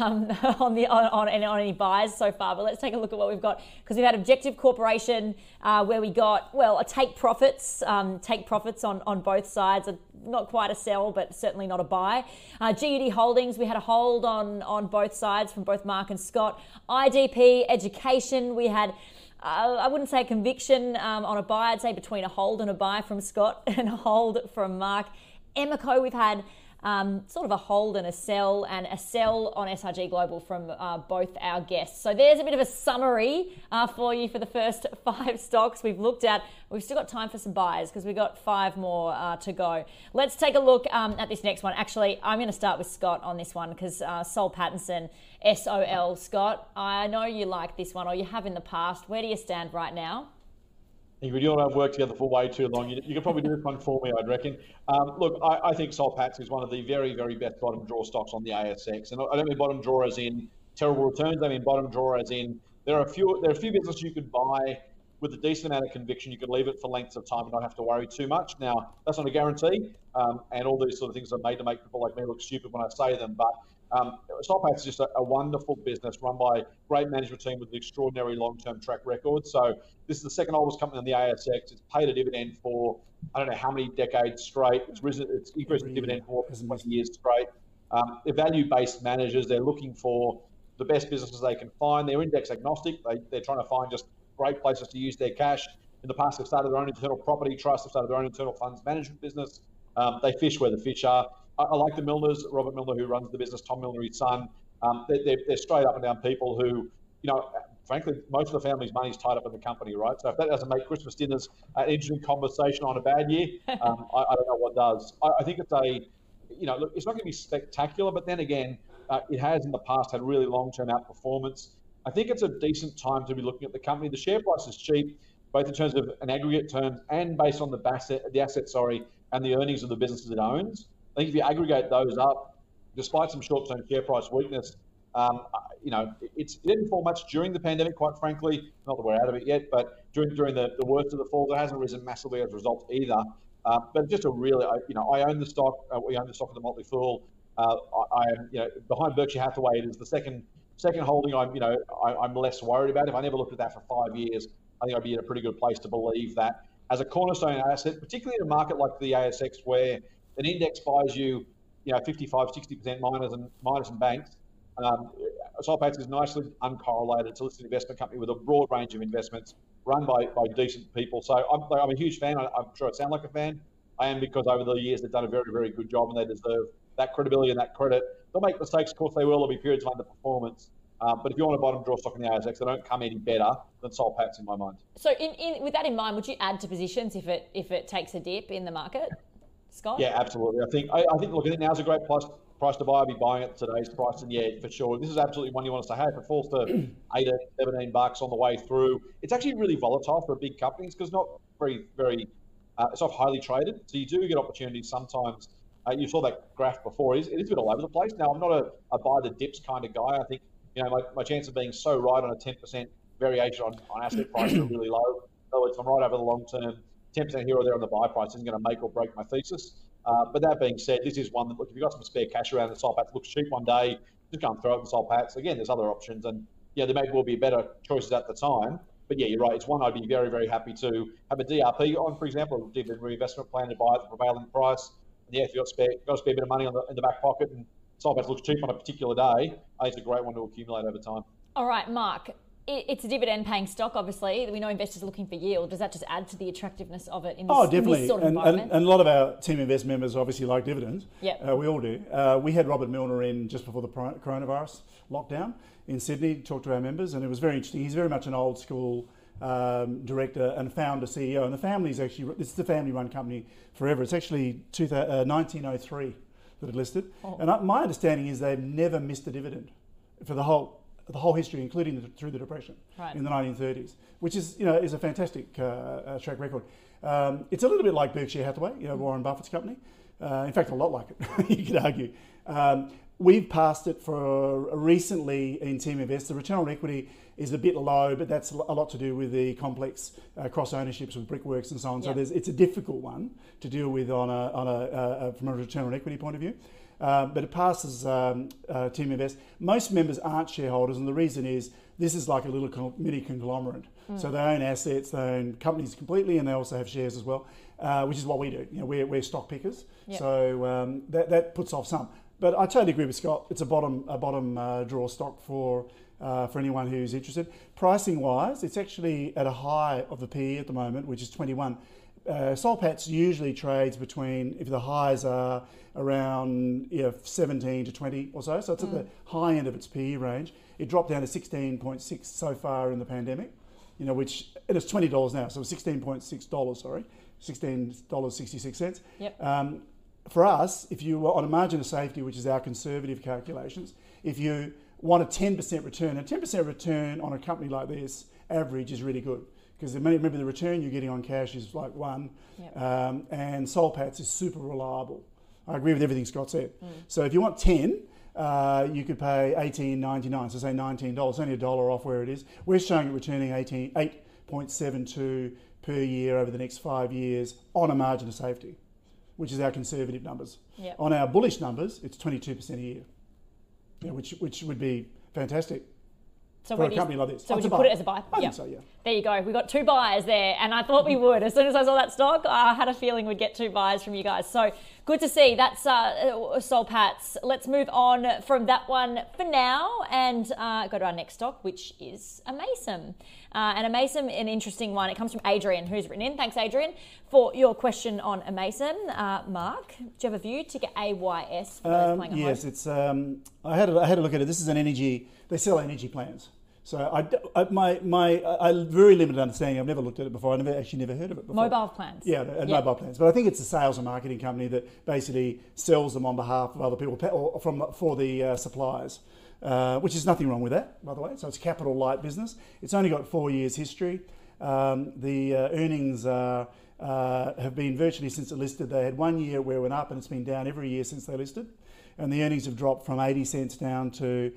[SPEAKER 1] um, on the on, on, on any buys so far, but let's take a look at what we've got because we've had Objective Corporation uh, where we got well a take profits, um, take profits on on both sides. A, not quite a sell, but certainly not a buy. Uh, GUD Holdings, we had a hold on on both sides from both Mark and Scott. IDP Education, we had. Uh, I wouldn't say conviction um, on a buy. I'd say between a hold and a buy from Scott and a hold from Mark. Emeco, we've had um, sort of a hold and a sell, and a sell on SRG Global from uh, both our guests. So there's a bit of a summary uh, for you for the first five stocks we've looked at. We've still got time for some buys because we've got five more uh, to go. Let's take a look um, at this next one. Actually, I'm going to start with Scott on this one because uh, Soul Pattinson, SOL. Scott, I know you like this one or you have in the past. Where do you stand right now?
[SPEAKER 3] You and I have worked together for way too long. You, you could probably do this one for me, I'd reckon. Um, look, I, I think Soul Patts is one of the very, very best bottom draw stocks on the ASX, and I don't mean bottom draw as in terrible returns. I mean bottom draw as in there are a few there are a few businesses you could buy with a decent amount of conviction. You could leave it for lengths of time and not have to worry too much. Now that's not a guarantee, um, and all these sort of things are made to make people like me look stupid when I say them, but. Um, Soul Patts is just a, a, wonderful business run by a great management team with an extraordinary long-term track record. So this is the second oldest company on the ASX. It's paid a dividend for I don't know how many decades straight. It's risen, it's increased the dividend for 20 years straight. Um, they're value-based managers. They're looking for the best businesses they can find. They're index agnostic. They, they're trying to find just great places to use their cash. In the past, they've started their own internal property trust. They've started their own internal funds management business. Um, they fish where the fish are. I, I, like the Millners, Robert Millner, who runs the business, Tom Millner, his son. Um, they're, they're, they're, straight up and down people who, you know, frankly, most of the family's money is tied up in the company, right? So if that doesn't make Christmas dinners an interesting conversation on a bad year, um, I, I, don't know what does. I, I, think it's a, you know, look, it's not going to be spectacular, but then again, uh, it has in the past had really long-term outperformance. I think it's a decent time to be looking at the company. The share price is cheap, both in terms of an aggregate terms and based on the asset, the asset, sorry, and the earnings of the businesses it owns. I think if you aggregate those up, despite some short-term share price weakness, um, you know, it didn't fall much during the pandemic, quite frankly. Not that we're out of it yet, but during during the, the worst of the falls, it hasn't risen massively as a result either. Uh, but just a really, you know, I own the stock. Uh, we own the stock of the Motley Fool. Uh, I, I, you know, behind Berkshire Hathaway. It is the second second holding. I'm, you know, I, am less worried about. If I never looked at that for five years, I think I'd be in a pretty good place to believe that as a cornerstone asset, particularly in a market like the ASX, where an index buys you, you know, 55, 60% miners and miners and banks. Um, Soul Patts is nicely uncorrelated. It's a listed investment company with a broad range of investments run by, by decent people. So I'm, I'm a huge fan. I, am sure I sound like a fan. I am because over the years they've done a very, very good job and they deserve that credibility and that credit. They'll make mistakes, of course they will. There'll be periods of underperformance. Um, but if you want to bottom draw stock in the ASX, they don't come any better than Soul Patts in my mind.
[SPEAKER 1] So, in, in, with that in mind, would you add to positions if it if it takes a dip in the market, Scott?
[SPEAKER 3] Yeah, absolutely. I think I, I think look, I think now's a great price price to buy. I'll be buying at today's price, and yeah, for sure, this is absolutely one you want to say. Hey, if it falls to 18, 17 bucks on the way through, it's actually really volatile for a big companies because not very very uh, it's not highly traded, so you do get opportunities sometimes. Uh, you saw that graph before. It is, is a bit all over the place. Now, I'm not a, a buy the dips kind of guy. I think you know, my, my chance of being so right on a 10% variation on, on asset price are really low. In other words, I'm right over the long term, 10% here or there on the buy price isn't going to make or break my thesis. Uh, but that being said, this is one that, look, if you've got some spare cash around the Soul Patts, looks cheap one day, just go and throw it in Soul Patts. Again, there's other options, and yeah, there may well be better choices at the time. But yeah, you're right. It's one I'd be very, very happy to have a DRP on, for example, a dividend reinvestment plan to buy at the prevailing price. And yeah, if you've got spare, got a spare bit of money on the, in the back pocket and Soul looks cheap on a particular day, I think it's a great one to accumulate over time.
[SPEAKER 1] All right, Mark. It's a dividend paying stock, obviously. We know investors are looking for yield. Does that just add to the attractiveness of it in this,
[SPEAKER 2] oh, definitely.
[SPEAKER 1] This sort of
[SPEAKER 2] and,
[SPEAKER 1] environment?
[SPEAKER 2] And, and, a lot of our team invest members obviously like dividends.
[SPEAKER 1] Yeah.
[SPEAKER 2] Uh, we all do. Uh, we had Robert Millner in just before the coronavirus lockdown in Sydney, talked to our members, and it was very interesting. He's very much an old school um, director and founder CEO. And the family's actually, this is the family run company forever. It's actually two, uh, 1903 that it listed. Oh. And my understanding is they've never missed a dividend for the whole the whole history, including the, through the depression
[SPEAKER 1] right.
[SPEAKER 2] in the 1930s, which is you know is a fantastic uh, uh, track record. Um, it's a little bit like Berkshire Hathaway, you know, Warren Buffett's company. Uh, in fact, a lot like it, you could argue. Um, we've passed it for recently in Team Invest. The return on equity is a bit low, but that's a lot to do with the complex uh, cross ownerships with brickworks and so on. Yep. So it's a difficult one to deal with on a, on a, uh, from a return on equity point of view. Uh, but it passes um, uh, Team Invest. Most members aren't shareholders, and the reason is this is like a little mini conglomerate. Mm. So they own assets, they own companies completely, and they also have shares as well, uh, which is what we do. You know, we're, we're stock pickers, yep. so um, that, that puts off some. But I totally agree with Scott. It's a bottom a bottom uh, draw stock for uh, for anyone who's interested. Pricing wise, it's actually at a high of the PE at the moment, which is 21 uh, Soul Patts usually trades between, if the highs are around you know, 17 to 20 or so, so it's mm. at the mm. high end of its PE range. It dropped down to 16.6 so far in the pandemic, you know, which, and it's $20 now, so $16.6, sorry, $16.66.
[SPEAKER 1] Yep.
[SPEAKER 2] Um, for us, if you were on a margin of safety, which is our conservative calculations, if you want a 10% return, a 10% return on a company like this average is really good because remember the return you're getting on cash is like one,
[SPEAKER 1] yep.
[SPEAKER 2] um, and Soul Patts is super reliable. I agree with everything Scott said. Mm. So if you want 10, uh, you could pay 18.99, so say $19, only a dollar off where it is. We're showing it returning 18, 8.72 per year over the next five years on a margin of safety, which is our conservative numbers.
[SPEAKER 1] Yep.
[SPEAKER 2] On our bullish numbers, it's 22% a year, yeah, which, which would be fantastic. So for a company like this.
[SPEAKER 1] So would you put it as a buy?
[SPEAKER 2] I think so, yeah.
[SPEAKER 1] There you go. We got two buyers there, and I thought we would. As soon as I saw that stock, I had a feeling we'd get two buyers from you guys. So good to see. That's uh, Soul Patts. Let's move on from that one for now and uh, go to our next stock, which is Amaysim. Uh, and Amaysim, an interesting one. It comes from Adrian, who's written in. Thanks, Adrian, for your question on Amaysim. Uh, Mark, do you have a view? to get AYS for those um,
[SPEAKER 2] Yes, home? it's. Um, I had a, I had a look at it. This is an energy. They sell energy plans. So I, I, my, my, I very limited understanding. I've never looked at it before. I never actually never heard of it before.
[SPEAKER 1] Mobile plans.
[SPEAKER 2] Yeah, and yep. mobile plans. But I think it's a sales and marketing company that basically sells them on behalf of other people or from for the uh, suppliers, uh, which is nothing wrong with that, by the way. So it's capital light business. It's only got four years history. Um, the uh, earnings uh, have been virtually since it listed. They had one year where it went up, and it's been down every year since they listed. And the earnings have dropped from 80 cents down to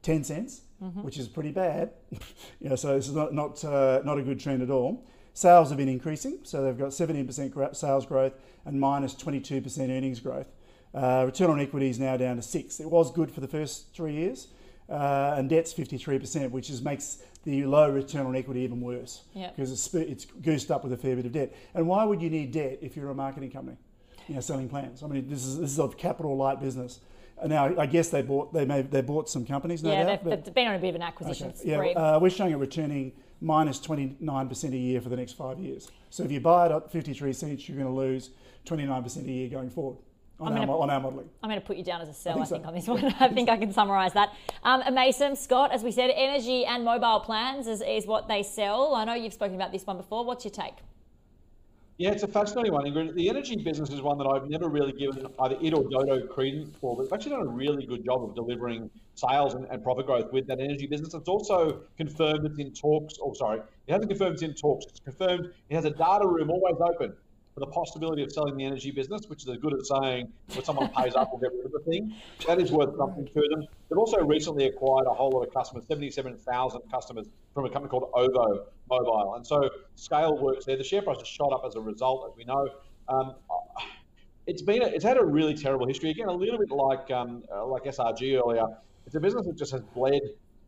[SPEAKER 2] 10 cents mm-hmm. which is pretty bad. yeah, so this is not not uh, not a good trend at all. Sales have been increasing, so they've got 17% sales growth and minus 22% earnings growth. Uh, return on equity is now down to six. It was good for the first three years, uh, and debt's 53%, which is makes the low return on equity even worse because it's, it's goosed up with a fair bit of debt. And why would you need debt if you're a marketing company, you know, selling plans? I mean, this is this is a capital light business. Now, I guess they bought they may they bought some companies. No
[SPEAKER 1] yeah,
[SPEAKER 2] doubt,
[SPEAKER 1] they've, they've been on a bit of an acquisition
[SPEAKER 2] Okay.
[SPEAKER 1] spree.
[SPEAKER 2] Yeah, uh, we're showing it returning minus 29% a year for the next five years. So if you buy it at 53 cents, you're going to lose 29% a year going forward on,
[SPEAKER 1] I'm
[SPEAKER 2] our,
[SPEAKER 1] gonna-
[SPEAKER 2] on our modelling.
[SPEAKER 1] I'm going to put you down as a sell, I
[SPEAKER 2] think
[SPEAKER 1] think,
[SPEAKER 2] so.
[SPEAKER 1] on this one. I think I can summarise that. Um, Mason, Scott, as we said, energy and mobile plans is, is what they sell. I know you've spoken about this one before. What's your take?
[SPEAKER 3] Yeah, it's a fascinating one, Ingrid. The energy business is one that I've never really given either it or Dodo credence for, but it's actually done a really good job of delivering sales and, and profit growth with that energy business. It's also confirmed it's in talks, or sorry, it hasn't confirmed it's in talks. It's confirmed it has a data room always open the possibility of selling the energy business, which is as good as saying when someone pays up, we'll get rid of the thing. That is worth something to them. They've also recently acquired a whole lot of customers, 77,000 customers from a company called Ovo Mobile. And so scale works there. The share price has shot up as a result, as we know. Um, it's been a, it's had a really terrible history. Again, a little bit like um, uh, like SRG earlier. It's a business that just has bled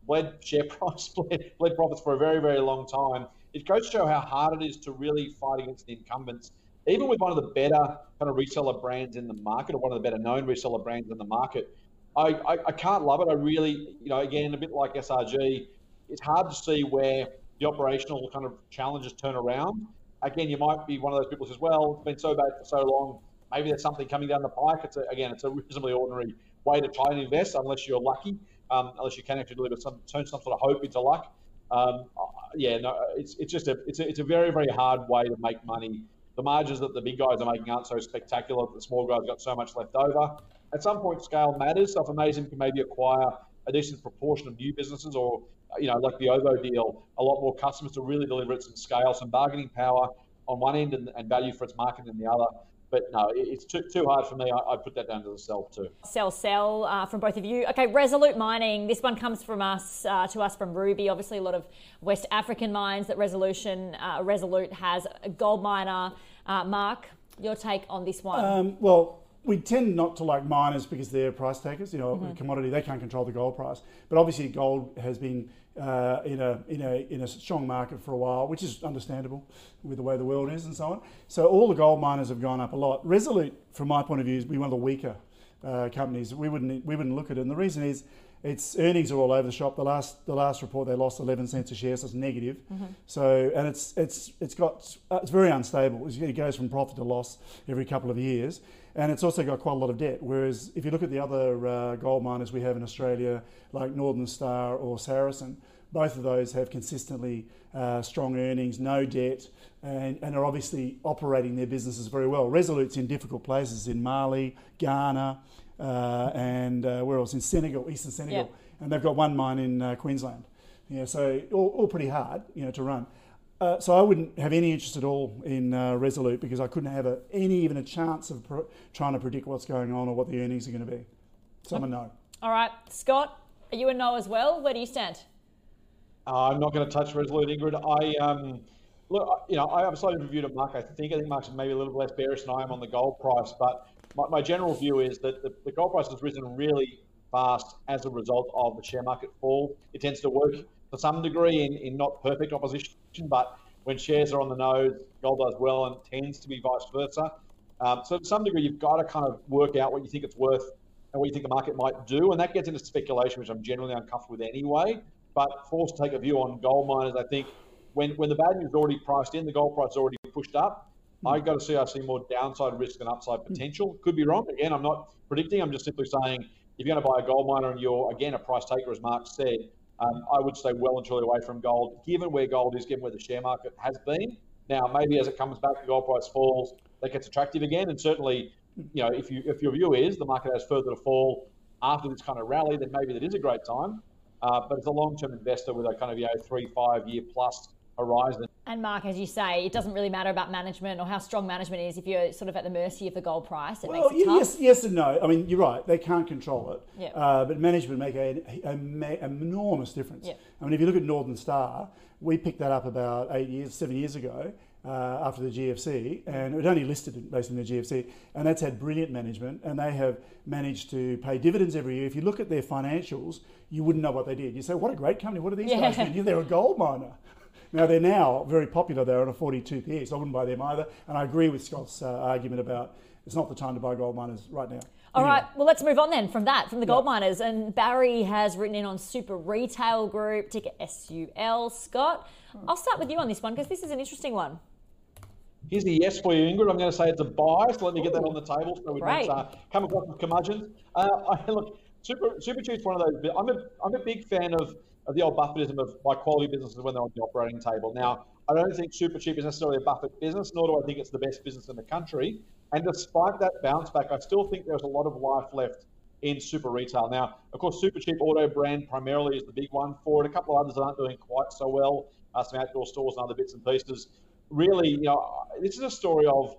[SPEAKER 3] bled share price, bled, bled profits for a very very long time. It goes to show how hard it is to really fight against the incumbents, even with one of the better kind of reseller brands in the market, or one of the better known reseller brands in the market. I, I, I can't love it. I really, you know, again, a bit like SRG, it's hard to see where the operational kind of challenges turn around. Again, you might be one of those people who says, well, it's been so bad for so long. Maybe there's something coming down the pike. It's a, again, it's a reasonably ordinary way to try and invest, unless you're lucky, um, unless you can actually deliver some turn some sort of hope into luck. Um, uh, yeah, no, it's it's just a it's a, it's a very very hard way to make money. The margins that the big guys are making aren't so spectacular. The small guys got so much left over. At some point, scale matters. So if Amaysim can maybe acquire a decent proportion of new businesses, or you know, like the Ovo deal, a lot more customers to really deliver it some scale, some bargaining power on one end, and, and value for its market in the other. But no, it's too, too hard for me. I, I'd put that down to the self too.
[SPEAKER 1] Sell, sell uh, from both of you. Okay, Resolute Mining. This one comes from us uh, to us from Ruby. Obviously, a lot of West African mines that Resolution uh, Resolute has. A gold miner. Uh, Mark, your take on this one?
[SPEAKER 2] Um, well, we tend not to like miners because they're price takers. You know,
[SPEAKER 1] Mm-hmm.
[SPEAKER 2] a commodity they can't control the gold price. But obviously, gold has been uh, in a in a in a strong market for a while, which is understandable with the way the world is and so on. So all the gold miners have gone up a lot. Resolute, from my point of view, is one of the weaker uh, companies. We wouldn't we wouldn't look at it, and the reason is. Its earnings are all over the shop. The last the last report they lost 11 cents a share, so it's negative. So and it's it's it's got uh, it's very unstable. It goes from profit to loss every couple of years, and it's also got quite a lot of debt. Whereas if you look at the other uh, gold miners we have in Australia, like Northern Star or Saracen, both of those have consistently uh, strong earnings, no debt, and, and are obviously operating their businesses very well. Resolute's in difficult places in Mali, Ghana, uh, and uh, where else? In Senegal, Eastern Senegal, and they've got one mine in uh, Queensland. Yeah, so all, all pretty hard, you know, to run. Uh, so I wouldn't have any interest at all in uh, Resolute because I couldn't have a, any even a chance of pr- trying to predict what's going on or what the earnings are going to be. So I'm a no.
[SPEAKER 1] All right, Scott, are you a no as well? Where do you stand?
[SPEAKER 3] Uh, I'm not going to touch Resolute, Ingrid. I um, look, you know, I have a slightly different view to Mark. I think I think Mark's maybe a little less bearish than I am on the gold price, but my, my general view is that the, the gold price has risen really fast as a result of the share market fall. It tends to work to some degree in, in not perfect opposition, but when shares are on the nose, gold does well, and tends to be vice versa. Um, so to some degree, you've got to kind of work out what you think it's worth and what you think the market might do, and that gets into speculation, which I'm generally uncomfortable with anyway. But forced to take a view on gold miners, I think when when the bad news is already priced in, the gold price is already pushed up. I got to see I see more downside risk than upside potential. Could be wrong. Again, I'm not predicting. I'm just simply saying if you're going to buy a gold miner and you're again a price taker, as Mark said, um, I would stay well and truly away from gold, given where gold is, given where the share market has been. Now, maybe as it comes back, the gold price falls, that gets attractive again. And certainly, you know, if you if your view is the market has further to fall after this kind of rally, then maybe that is a great time. Uh, but as a long-term investor with a kind of you know three five year plus horizon,
[SPEAKER 1] And Mark, as you say, it doesn't really matter about management or how strong management is if you're sort of at the mercy of the gold price. It
[SPEAKER 2] Well,
[SPEAKER 1] makes it
[SPEAKER 2] y-
[SPEAKER 1] tough.
[SPEAKER 2] yes, yes and no. I mean, you're right. They can't control it.
[SPEAKER 1] Yeah.
[SPEAKER 2] Uh, but management make a, a, ma- enormous difference.
[SPEAKER 1] Yeah.
[SPEAKER 2] I mean, if you look at Northern Star, we picked that up about eight years, seven years ago. Uh, after the GFC, and it only listed based on the GFC, and that's had brilliant management, and they have managed to pay dividends every year. If you look at their financials, you wouldn't know what they did. You say, "What a great company! What do these guys
[SPEAKER 1] Yeah.
[SPEAKER 2] do?" They're a gold miner. Now they're now very popular. They're on a 42 PE, so I wouldn't buy them either. And I agree with Scott's uh, argument about it's not the time to buy gold miners right now.
[SPEAKER 1] All
[SPEAKER 2] Anyway.
[SPEAKER 1] right, well, let's move on then from that, from the gold miners. And Barry has written in on Super Retail Group, ticker SUL. Scott, I'll start with you on this one because this is an interesting one.
[SPEAKER 3] Here's the yes for you, Ingrid. I'm going to say it's a buy, so let me get that on the table so we
[SPEAKER 1] Great.
[SPEAKER 3] don't uh, come across with curmudgeons. Uh, I, look, Super Super Cheap's one of those. I'm a I'm a big fan of, of the old Buffettism of buy quality businesses when they're on the operating table. Now, I don't think Super Cheap is necessarily a Buffett business, nor do I think it's the best business in the country. And despite that bounce back, I still think there's a lot of life left in super retail. Now, of course, Super Cheap Auto brand primarily is the big one for it. A couple of others aren't doing quite so well. Uh, some outdoor stores and other bits and pieces. Really, you know, this is a story of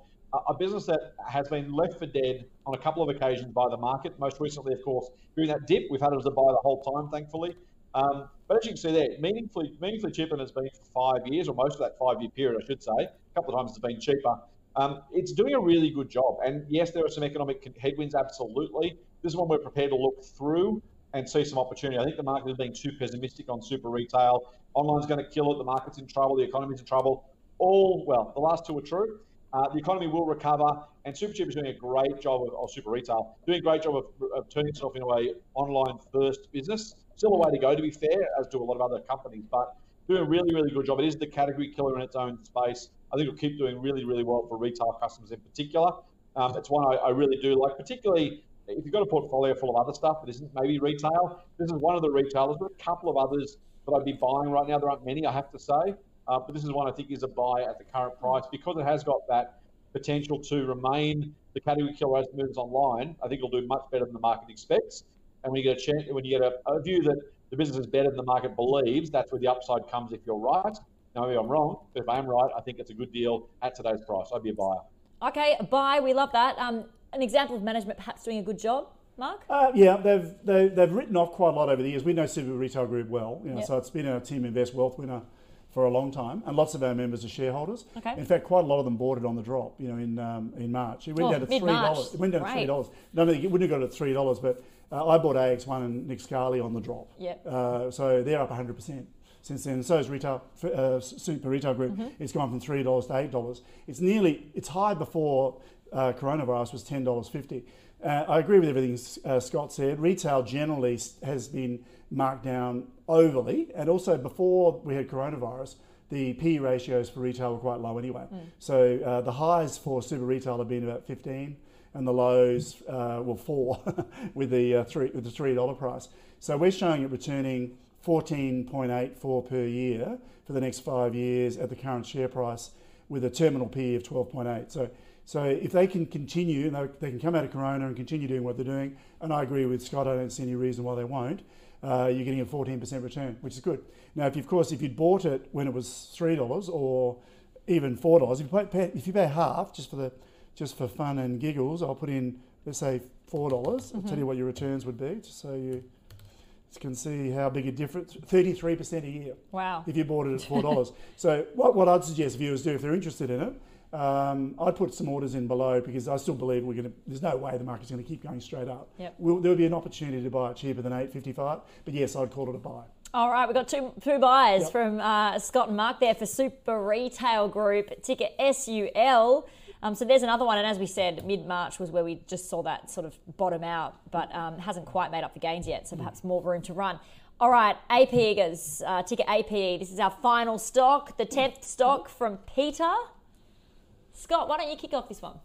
[SPEAKER 3] a business that has been left for dead on a couple of occasions by the market. Most recently, of course, during that dip, we've had it as a buy the whole time, thankfully. Um, but as you can see there, meaningfully, meaningfully cheaper than it's been for five years, or most of that five-year period, I should say. A couple of times it's been cheaper. Um, it's doing a really good job. And yes, there are some economic headwinds, absolutely. This is one we're prepared to look through and see some opportunity. I think the market is being too pessimistic on super retail. Online's going to kill it. The market's in trouble. The economy's in trouble. All, well, the last two are true. Uh, the economy will recover, and Supercheap is doing a great job of, or Super Retail, doing a great job of, of turning itself into a online first business. Still a way to go, to be fair, as do a lot of other companies, but doing a really, really good job. It is the category killer in its own space. I think it'll keep doing really, really well for retail customers in particular. Um, it's one I, I really do like, particularly if you've got a portfolio full of other stuff that isn't maybe retail. This is one of the retailers, but a couple of others that I'd be buying right now. There aren't many, I have to say. Uh, but this is one I think is a buy at the current price because it has got that potential to remain the category killer as it moves online. I think it'll do much better than the market expects. And when you get a chance, when you get a, a view that the business is better than the market believes, that's where the upside comes if you're right. Now, maybe I'm wrong, but if I am right, I think it's a good deal at today's price. I'd be a buyer.
[SPEAKER 1] Okay, buy, we love that. Um, an example of management perhaps doing a good job, Mark?
[SPEAKER 2] Uh, yeah, they've, they, they've written off quite a lot over the years. We know Super Retail Group well, you know,
[SPEAKER 1] Yep.
[SPEAKER 2] so it's been our Team Invest Wealth winner for a long time, and lots of our members are shareholders.
[SPEAKER 1] Okay.
[SPEAKER 2] In fact, quite a lot of them bought it on the drop, you know, in um, in March. It went
[SPEAKER 1] Oh,
[SPEAKER 2] down to three dollars. It went down to three dollars. No, no, it wouldn't have got it at three dollars, but uh, I bought AX1 and Nick Scali on the drop.
[SPEAKER 1] Yep.
[SPEAKER 2] Uh, so they're up 100 percent since then. So is retail, uh, Super Retail Group.
[SPEAKER 1] Mm-hmm.
[SPEAKER 2] It's gone from three dollars to eight dollars. It's nearly its high before uh, coronavirus was ten dollars fifty. Uh, I agree with everything uh, Scott said. Retail generally has been marked down overly, and also before we had coronavirus, the PE ratios for retail were quite low anyway. So uh, the highs for super retail have been about 15, and the lows uh, were four with the uh, three with the three dollar price. So we're showing it returning 14.84 per year for the next five years at the current share price, with a terminal PE of 12.8. So so if they can continue, and they, they can come out of Corona and continue doing what they're doing, and I agree with Scott, I don't see any reason why they won't. Uh, you're getting a 14% return, which is good. Now, if you, of course, if you'd bought it when it was three dollars or even four dollars, if you pay, if you pay half just for the just for fun and giggles, I'll put in let's say four dollars. I'll tell you what your returns would be, just so you can see how big a difference. Thirty-three percent a year
[SPEAKER 1] Wow.
[SPEAKER 2] if you bought it at four dollars. so what, what I'd suggest viewers do if they're interested in it, um, I'd put some orders in below because I still believe we're going to. There's no way the market's going to keep going straight up.
[SPEAKER 1] Yep.
[SPEAKER 2] We'll, there'll be an opportunity to buy it cheaper than eight fifty-five. But yes, I'd call it a buy.
[SPEAKER 1] All right, we've got two two buyers
[SPEAKER 2] Yep.
[SPEAKER 1] from uh, Scott and Mark there for Super Retail Group, ticker SUL. Um, so there's another one, and as we said, mid March was where we just saw that sort of bottom out, but um, hasn't quite made up the gains yet, so perhaps more room to run. All right, AP Eagers, uh, APE. This is our final stock, the 10th stock from Peter. Scott, why don't you kick off this one?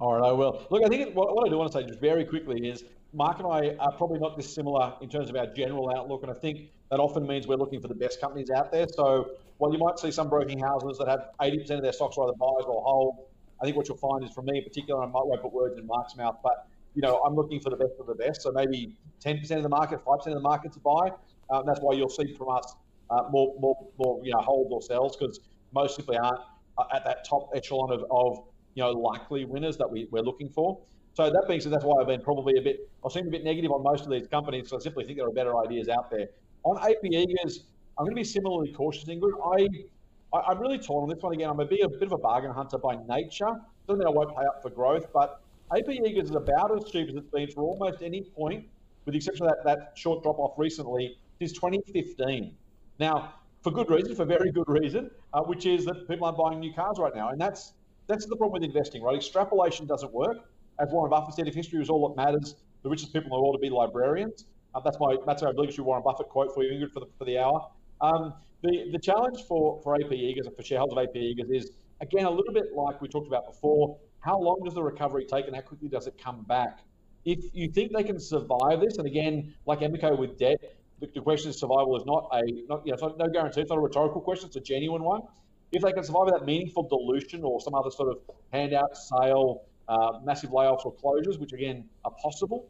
[SPEAKER 3] All right, I will. Look, I think it, what, what I do want to say just very quickly is Mark and I are probably not dissimilar in terms of our general outlook, and I think that often means we're looking for the best companies out there. So while you might see some broking houses that have 80% of their stocks either buys or hold, I think what you'll find is from me in particular, I might won't put words in Mark's mouth, but you know, I'm looking for the best of the best. So maybe 10% of the market, 5% of the market to buy. Um, that's why you'll see from us uh, more, more, more, you know, holds or sells because most simply aren't uh, at that top echelon of, of you know, likely winners that we, we're looking for. So that being said, that's why I've been probably a bit, I've seem a bit negative on most of these companies because I simply think there are better ideas out there. On AP Eagers, I'm going to be similarly cautious, Ingrid. I, I, I'm really torn on this one again. I'm a bit, a bit of a bargain hunter by nature. Doesn't mean I won't pay up for growth, but AP Eagers is about as cheap as it's been for almost any point, with the exception of that, that short drop off recently, since 2015. Now, for good reason, for very good reason, uh, which is that people aren't buying new cars right now, and that's that's the problem with investing, right? Extrapolation doesn't work. as Warren Buffett said, if history was all that matters, the richest people in the world would be librarians. Uh, that's my that's our obligatory Warren Buffett quote for you, Ingrid, for the for the hour. Um, the the challenge for for AP Eagers and for shareholders of AP Eagers is again a little bit like we talked about before. How long does the recovery take, and how quickly does it come back? If you think they can survive this, and again, like Emeco with debt, the, the question is survival is not a not you know not, no guarantee. It's not a rhetorical question. It's a genuine one. If they can survive without meaningful dilution or some other sort of handout sale, uh, massive layoffs or closures, which again are possible,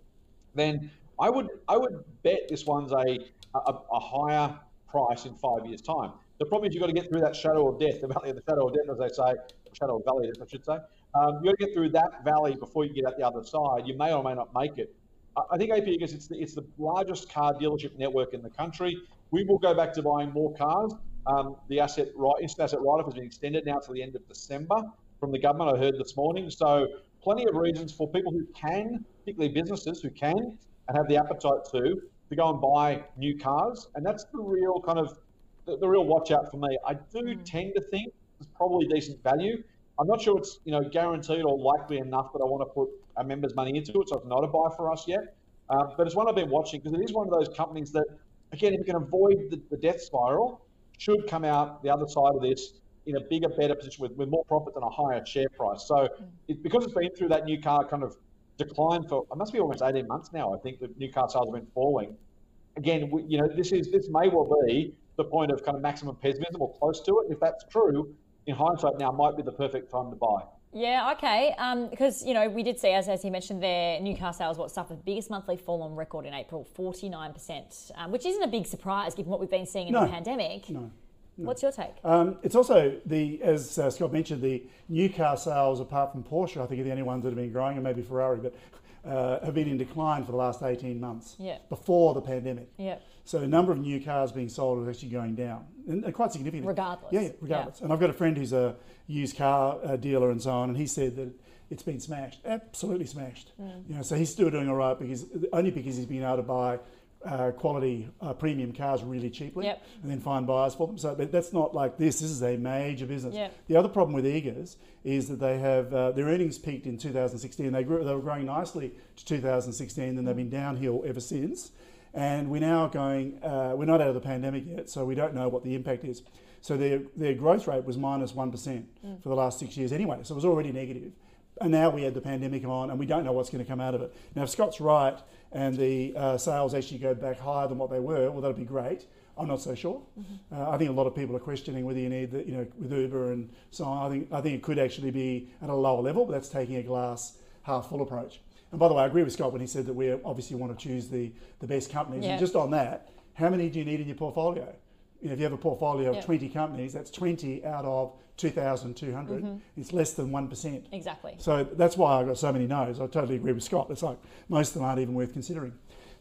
[SPEAKER 3] then I would I would bet this one's a a, a higher price in five years' time. The problem is you've got to get through that shadow of death, the valley of the shadow of death, as they say, shadow of valley, I should say. Um, you've got to get through that valley before you get out the other side. You may or may not make it. I think AP Eagers, it's the, it's the largest car dealership network in the country. We will go back to buying more cars. Um, the asset right, instant asset write-off has been extended now to the end of December from the government. I heard this morning. So plenty of reasons for people who can, particularly businesses who can and have the appetite to, to go and buy new cars. And that's the real kind of the, the real watch out for me. I do mm. tend to think it's probably decent value. I'm not sure it's you know guaranteed or likely enough that I want to put our members' money into it, so it's not a buy for us yet. Um, but it's one I've been watching because it is one of those companies that, again, if you can avoid the, the, death spiral, should come out the other side of this in a bigger, better position with, with more profit and a higher share price. So mm. it, because it's been through that new car kind of decline for, it must be almost 18 months now, I think the new car sales have been falling. Again, we, you know, this is this may well be the point of kind of maximum pessimism or close to it. If that's true, in hindsight now might be the perfect time to buy.
[SPEAKER 1] Yeah, okay. Um, because you know we did see, as, as he mentioned, there new car sales what suffered the biggest monthly fall on record in April, forty nine percent, um, which isn't a big surprise given what we've been seeing in no, the pandemic.
[SPEAKER 2] No.
[SPEAKER 1] What's your take?
[SPEAKER 2] Um, it's also the, as uh, Scott mentioned, the new car sales, apart from Porsche, I think are the only ones that have been growing, and maybe Ferrari, but uh, have been in decline for the last 18 months.
[SPEAKER 1] Yeah.
[SPEAKER 2] Before the pandemic.
[SPEAKER 1] Yeah.
[SPEAKER 2] So the number of new cars being sold is actually going down, and quite significantly.
[SPEAKER 1] Regardless.
[SPEAKER 2] Yeah, yeah regardless. Yeah. And I've got a friend who's a used car uh, dealer and so on, and he said that it's been smashed, absolutely smashed. Mm. You know, so he's still doing all right because only because he's been able to buy uh, quality uh, premium cars really cheaply
[SPEAKER 1] yep.
[SPEAKER 2] and then find buyers for them. So but that's not like this. This is a major business.
[SPEAKER 1] Yep.
[SPEAKER 2] The other problem with Eagers is that they have uh, their earnings peaked in 2016. They grew, they were growing nicely to 2016, and they've been downhill ever since. And we're now going. Uh, we're not out of the pandemic yet, so we don't know what the impact is. So their their growth rate was minus one percent mm. for the last six years anyway. So it was already negative. And now we had the pandemic on, and we don't know what's going to come out of it. Now, if Scott's right, and the uh, sales actually go back higher than what they were, well, that'd be great. I'm not so sure. Mm-hmm. Uh, I think a lot of people are questioning whether you need the, you know, with Uber and so on. I think I think it could actually be at a lower level, but that's taking a glass half full approach. And by the way, I agree with Scott when he said that we obviously want to choose the, the best companies.
[SPEAKER 1] Yeah.
[SPEAKER 2] And just on that, how many do you need in your portfolio? You know, if you have a portfolio of
[SPEAKER 1] yep.
[SPEAKER 2] 20 companies, that's 20 out of 2,200. Mm-hmm. It's less than 1%.
[SPEAKER 1] Exactly.
[SPEAKER 2] So that's why I got so many no's. I totally agree with Scott. It's like most of them aren't even worth considering.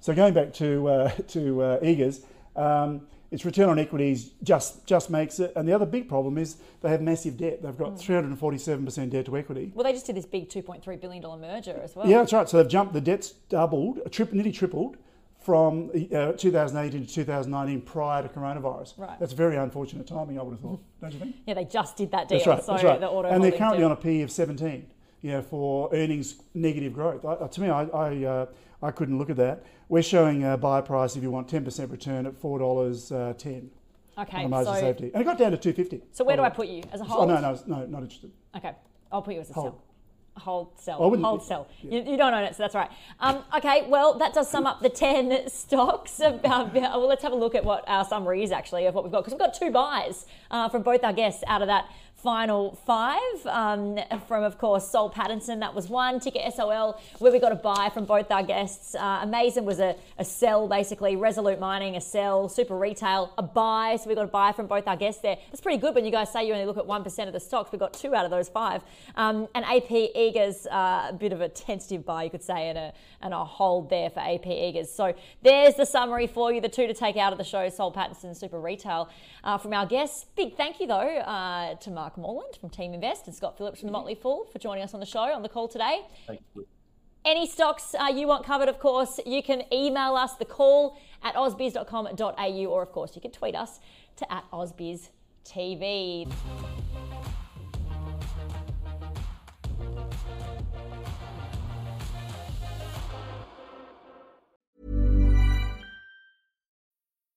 [SPEAKER 2] So going back to, uh, to uh, Eagers, um, its return on equities just just makes it. And the other big problem is they have massive debt. They've got 347% mm. debt to equity.
[SPEAKER 1] Well, they just did this big $2.3 billion merger as well.
[SPEAKER 2] Yeah, that's right. So they've jumped, the debt's doubled, nearly tripled from uh, 2018 to 2019 prior to coronavirus.
[SPEAKER 1] Right.
[SPEAKER 2] That's very unfortunate timing, I would have thought, don't you think?
[SPEAKER 1] Yeah, they just did that deal.
[SPEAKER 2] That's right.
[SPEAKER 1] So
[SPEAKER 2] that's right.
[SPEAKER 1] The auto
[SPEAKER 2] and they're currently
[SPEAKER 1] deal.
[SPEAKER 2] on a P of 17 you know, for earnings negative growth. I, to me, I, I, uh, I, couldn't look at that. We're showing a buy price if you want 10% return at $4.10.
[SPEAKER 1] Uh, okay,
[SPEAKER 2] on so, safety. And it got down to 250
[SPEAKER 1] So where do I put you? As a whole?
[SPEAKER 2] Oh, no, no, no, not interested.
[SPEAKER 1] Okay, I'll put you as a
[SPEAKER 2] hold.
[SPEAKER 1] sell hold sell
[SPEAKER 2] hold
[SPEAKER 1] sell yeah. you, you, don't own it so that's right. Um, okay well that does sum up the 10 stocks uh, well let's have a look at what our summary is actually of what we've got because we've got two buys uh, from both our guests out of that final five um, from, of course, Soul Pattinson. That was one. Ticket SOL, where we got a buy from both our guests. Uh, Amaysim was a, a sell, basically. Resolute Mining, a sell. Super Retail, a buy. So we got a buy from both our guests there. That's pretty good when you guys say you only look at 1% of the stocks. We got two out of those five. Um, and AP Eagers, uh, a bit of a tentative buy, you could say, and a, and a hold there for AP Eagers. So there's the summary for you. The two to take out of the show, Soul Pattinson, Super Retail. Uh, from our guests, big thank you, though, uh, to Mark Mark Moreland from Team Invest and Scott Phillips from the Motley Fool for joining us on the show on the call today.
[SPEAKER 3] Thank you.
[SPEAKER 1] Any stocks uh, you want covered, of course, you can email us the call at ausbiz.com.au or, of course, you can tweet us to at ausbiztv.